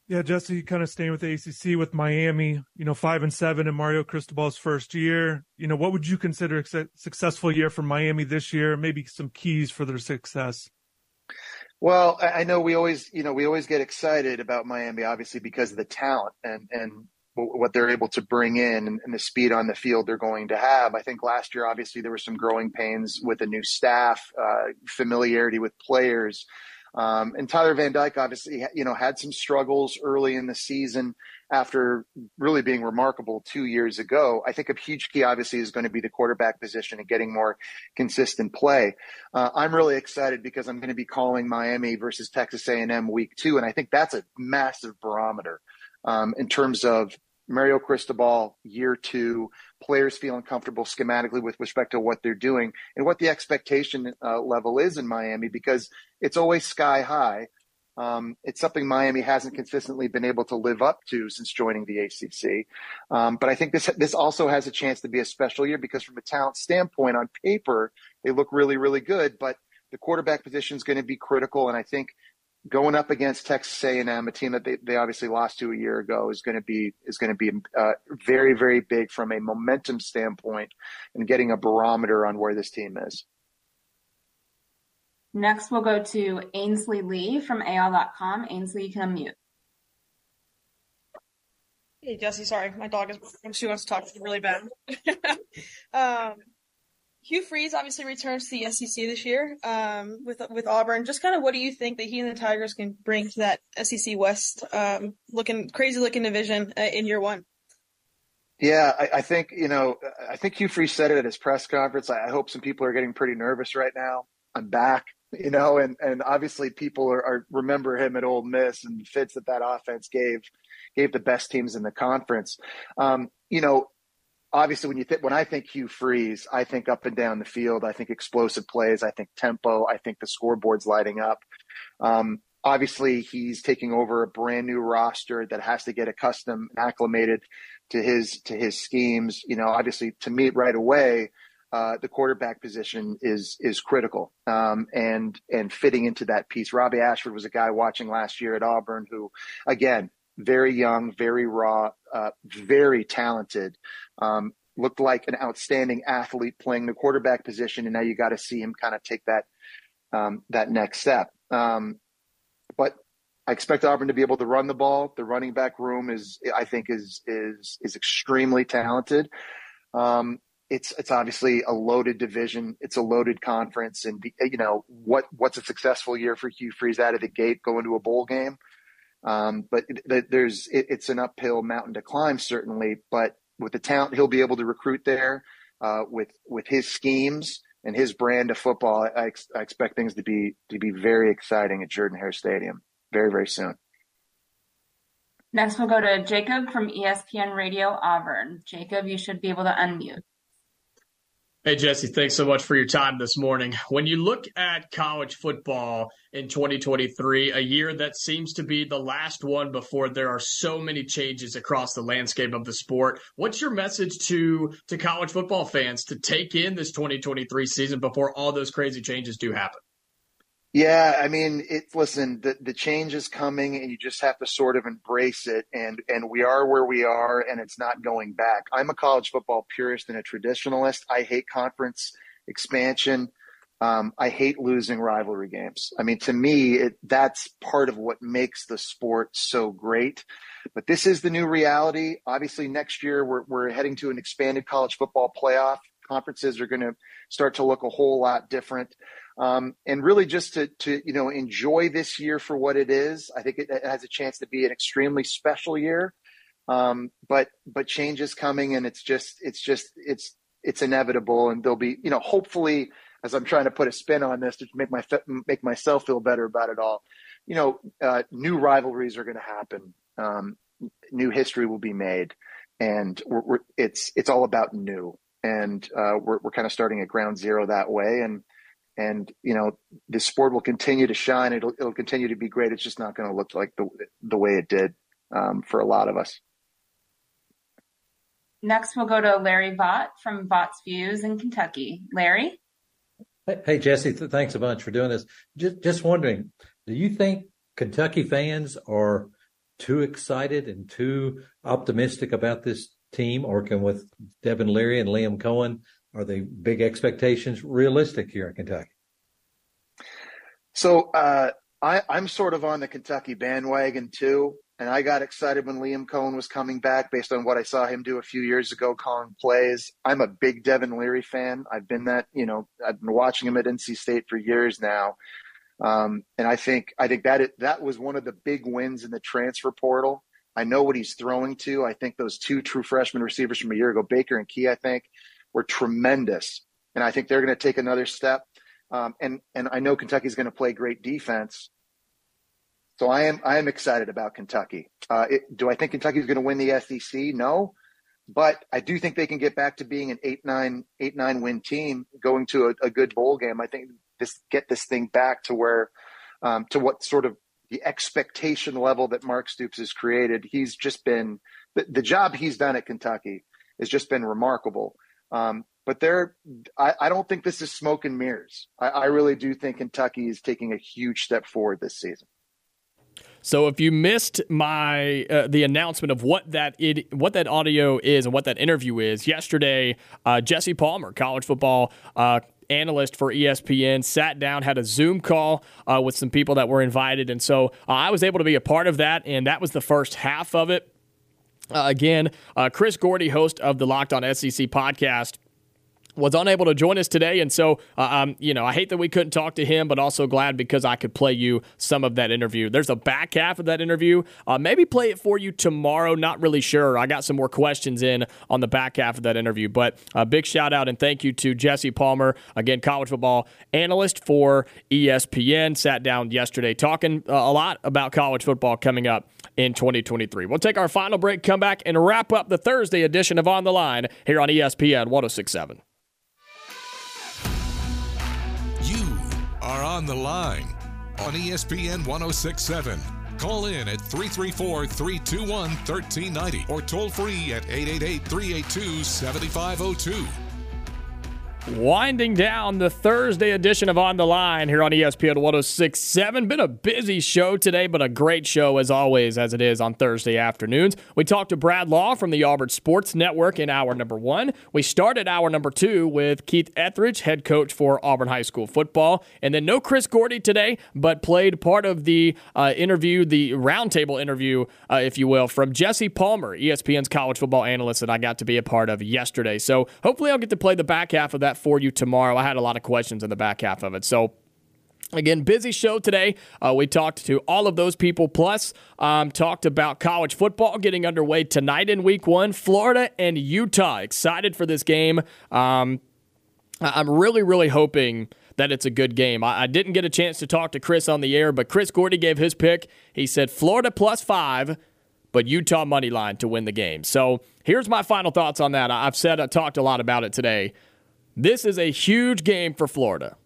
Yeah, Jesse, kind of staying with the ACC with Miami, you know, five and seven in Mario Cristobal's first year. You know, what would you consider a successful year for Miami this year? Maybe some keys for their success. Well, I know we always, you know, we always get excited about Miami, obviously because of the talent and and what they're able to bring in and, the speed on the field they're going to have. I think last year, obviously, there were some growing pains with a new staff, uh, familiarity with players. Um, and Tyler Van Dyke obviously, you know, had some struggles early in the season after really being remarkable two years ago. I think a huge key obviously is going to be the quarterback position and getting more consistent play. Uh, I'm really excited because I'm going to be calling Miami versus Texas A&M week two, and I think that's a massive barometer um, in terms of Mario Cristobal, year two, players feeling comfortable schematically with respect to what they're doing and what the expectation uh, level is in Miami because it's always sky high. Um, it's something Miami hasn't consistently been able to live up to since joining the ACC. Um, but I think this this also has a chance to be a special year because, from a talent standpoint, on paper they look really, really good. But the quarterback position is going to be critical, and I think going up against Texas A&M, a team that they, they obviously lost to a year ago, is going to be is going to be uh, very very big from a momentum standpoint and getting a barometer on where this team is. Next, we'll go to Ainsley Lee from AL.com. Ainsley, you can unmute. Hey Jesse, sorry, my dog is she wants to talk to really bad. [laughs] um, Hugh Freeze obviously returns to the SEC this year um, with with Auburn. Just kind of what do you think that he and the Tigers can bring to that SEC West um, looking crazy looking division uh, in year one? Yeah, I, I, think you know. I think Hugh Freeze said it at his press conference. I, I, hope some people are getting pretty nervous right now. I'm back, you know, and and obviously people are, are remember him at Ole Miss and fits that that offense gave gave the best teams in the conference. Um, you know, obviously when you think when I think Hugh Freeze, I think up and down the field. I think explosive plays. I think tempo. I think the scoreboard's lighting up. Um, obviously, he's taking over a brand new roster that has to get accustomed and acclimated to his to his schemes. You know, obviously to meet right away. Uh, the quarterback position is is critical, um, and and fitting into that piece. Robby Ashford was a guy watching last year at Auburn who, again, very young, very raw, uh, very talented. Um, looked like an outstanding athlete playing the quarterback position, and now you got to see him kind of take that um, that next step. Um, but I expect Auburn to be able to run the ball. The running back room is, I think, is is is extremely talented. Um, it's it's obviously a loaded division. It's a loaded conference, and you know what what's a successful year for Hugh Freeze out of the gate, going to a bowl game. Um, but there's it, it's an uphill mountain to climb certainly. But with the talent he'll be able to recruit there, uh, with with his schemes and his brand of football, I, I expect things to be to be very exciting at Jordan Hare Stadium very very soon. Next, we'll go to Jacob from ESPN Radio Auburn. Jacob, you should be able to unmute. Hey, Jesse, thanks so much for your time this morning. When you look at college football in 2023, a year that seems to be the last one before there are so many changes across the landscape of the sport, what's your message to, to college football fans to take in this 2023 season before all those crazy changes do happen? Yeah, I mean, it. Listen, the the change is coming, and you just have to sort of embrace it. And and we are where we are, and it's not going back. I'm a college football purist and a traditionalist. I hate conference expansion. Um, I hate losing rivalry games. I mean, to me, it, that's part of what makes the sport so great. But this is the new reality. Obviously, next year we're we're heading to an expanded college football playoff. Conferences are going to start to look a whole lot different um, and really just to, to you know enjoy this year for what it is. I think it, it has a chance to be an extremely special year. Um, but but change is coming, and it's just it's just it's it's inevitable, and there'll be you know hopefully as I'm trying to put a spin on this to make my make myself feel better about it all. You know, uh, new rivalries are going to happen. Um, new history will be made, and we're, we're, it's it's all about new, and uh, we're we're kind of starting at ground zero that way, and and you know the sport will continue to shine. It'll it'll continue to be great. It's just not going to look like the the way it did um, for a lot of us. Next, we'll go to Larry Vaught from Vaught's Views in Kentucky. Larry. Hey, Jesse, thanks a bunch for doing this. Just, just wondering, do you think Kentucky fans are too excited and too optimistic about this team, working with Devin Leary and Liam Coen? Are the big expectations realistic here in Kentucky? So uh, I, I'm sort of on the Kentucky bandwagon too. And I got excited when Liam Coen was coming back based on what I saw him do a few years ago calling plays. I'm a big Devin Leary fan. I've been that, you know, I've been watching him at NC State for years now. Um, and I think I think that it, that was one of the big wins in the transfer portal. I know what he's throwing to. I think those two true freshman receivers from a year ago, Baker and Key, I think, were tremendous, and I think they're going to take another step. Um, and and I know Kentucky's going to play great defense. So I am I am excited about Kentucky. Uh, it, do I think Kentucky's going to win the SEC? No, but I do think they can get back to being an eight nine eight nine win team, going to a, a good bowl game. I think this get this thing back to where um, to what sort of the expectation level that Mark Stoops has created. He's just been the, the job he's done at Kentucky has just been remarkable. Um, but there, I, I, don't think this is smoke and mirrors. I, I really do think Kentucky is taking a huge step forward this season. So if you missed my uh, the announcement of what that it, what that audio is and what that interview is yesterday, uh, Jesse Palmer, college football uh, analyst for ESPN, sat down, had a Zoom call uh, with some people that were invited, and so uh, I was able to be a part of that, and that was the first half of it. Uh, again, uh, Chris Gordy, host of the Locked On SEC podcast, was unable to join us today, and so uh, um, you know I hate that we couldn't talk to him, but also glad because I could play you some of that interview. There's a back half of that interview. Uh, maybe play it for you tomorrow. Not really sure. I got some more questions in on the back half of that interview, but a big shout out and thank you to Jesse Palmer, again college football analyst for ESPN. Sat down yesterday talking uh, a lot about college football coming up in 2023. We'll take our final break, come back, and wrap up the Thursday edition of On the Line here on ESPN 1067. You are on the line on ESPN 1067. Call in at 334 321 1390 or toll free at 888 382 7502. Winding down the Thursday edition of On the Line here on ESPN 1067. Been a busy show today, but a great show as always, as it is on Thursday afternoons. We talked to Brad Law from the Auburn Sports Network in hour number one. We started hour number two with Keith Etheredge, head coach for Auburn High School football. And then no Chris Gordy today, but played part of the uh, interview, the roundtable interview, uh, if you will, from Jesse Palmer, ESPN's college football analyst that I got to be a part of yesterday. So hopefully I'll get to play the back half of that for you tomorrow. I had a lot of questions in the back half of it. So Again, busy show today. Uh, we talked to all of those people, plus um, talked about college football getting underway tonight in week one. Florida and Utah. Excited for this game. Um, I'm really, really hoping that it's a good game. I, I, didn't get a chance to talk to Chris on the air, but Chris Gordy gave his pick. He said Florida plus five, but Utah money line to win the game. So here's my final thoughts on that. I've said I talked a lot about it today. This is a huge game for Florida.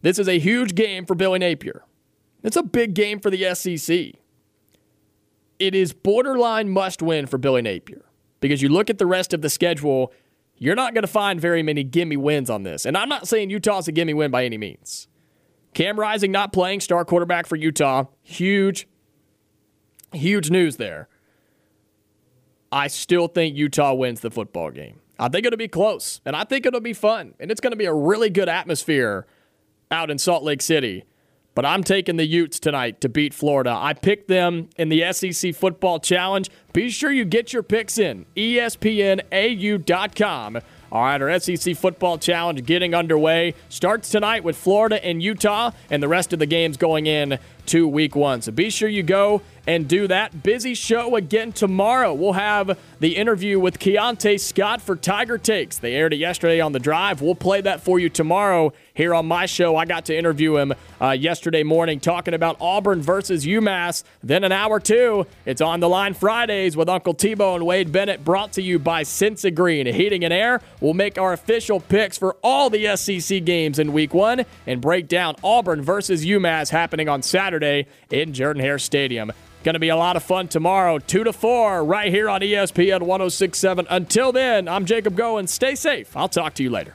This is a huge game for Billy Napier. It's a big game for the SEC. It is borderline must win for Billy Napier because you look at the rest of the schedule, you're not going to find very many gimme wins on this. And I'm not saying Utah's a gimme win by any means. Cam Rising not playing, star quarterback for Utah. Huge, huge news there. I still think Utah wins the football game. I think it'll be close, and I think it'll be fun, and it's going to be a really good atmosphere out in Salt Lake City. But I'm taking the Utes tonight to beat Florida. I picked them in the SEC Football Challenge. Be sure you get your picks in. ESPNAU.com. All right, our SEC Football Challenge getting underway. Starts tonight with Florida and Utah, and the rest of the games going in to week one. So be sure you go and do that. Busy show again tomorrow. We'll have the interview with Keionte Scott for Tiger Takes. They aired it yesterday on the drive. We'll play that for you tomorrow here on my show. I got to interview him uh, yesterday morning talking about Auburn versus UMass. Then an hour two, it's on the line Fridays with Uncle Tebow and Wade Bennett, brought to you by Cinsa Green Heating and Air. We'll make our official picks for all the SEC games in week one and break down Auburn versus UMass happening on Saturday in Jordan Hare Stadium. Going to be a lot of fun tomorrow, 2 to 4, right here on ESPN 1067. Until then, I'm Jacob Goins. Stay safe. I'll talk to you later.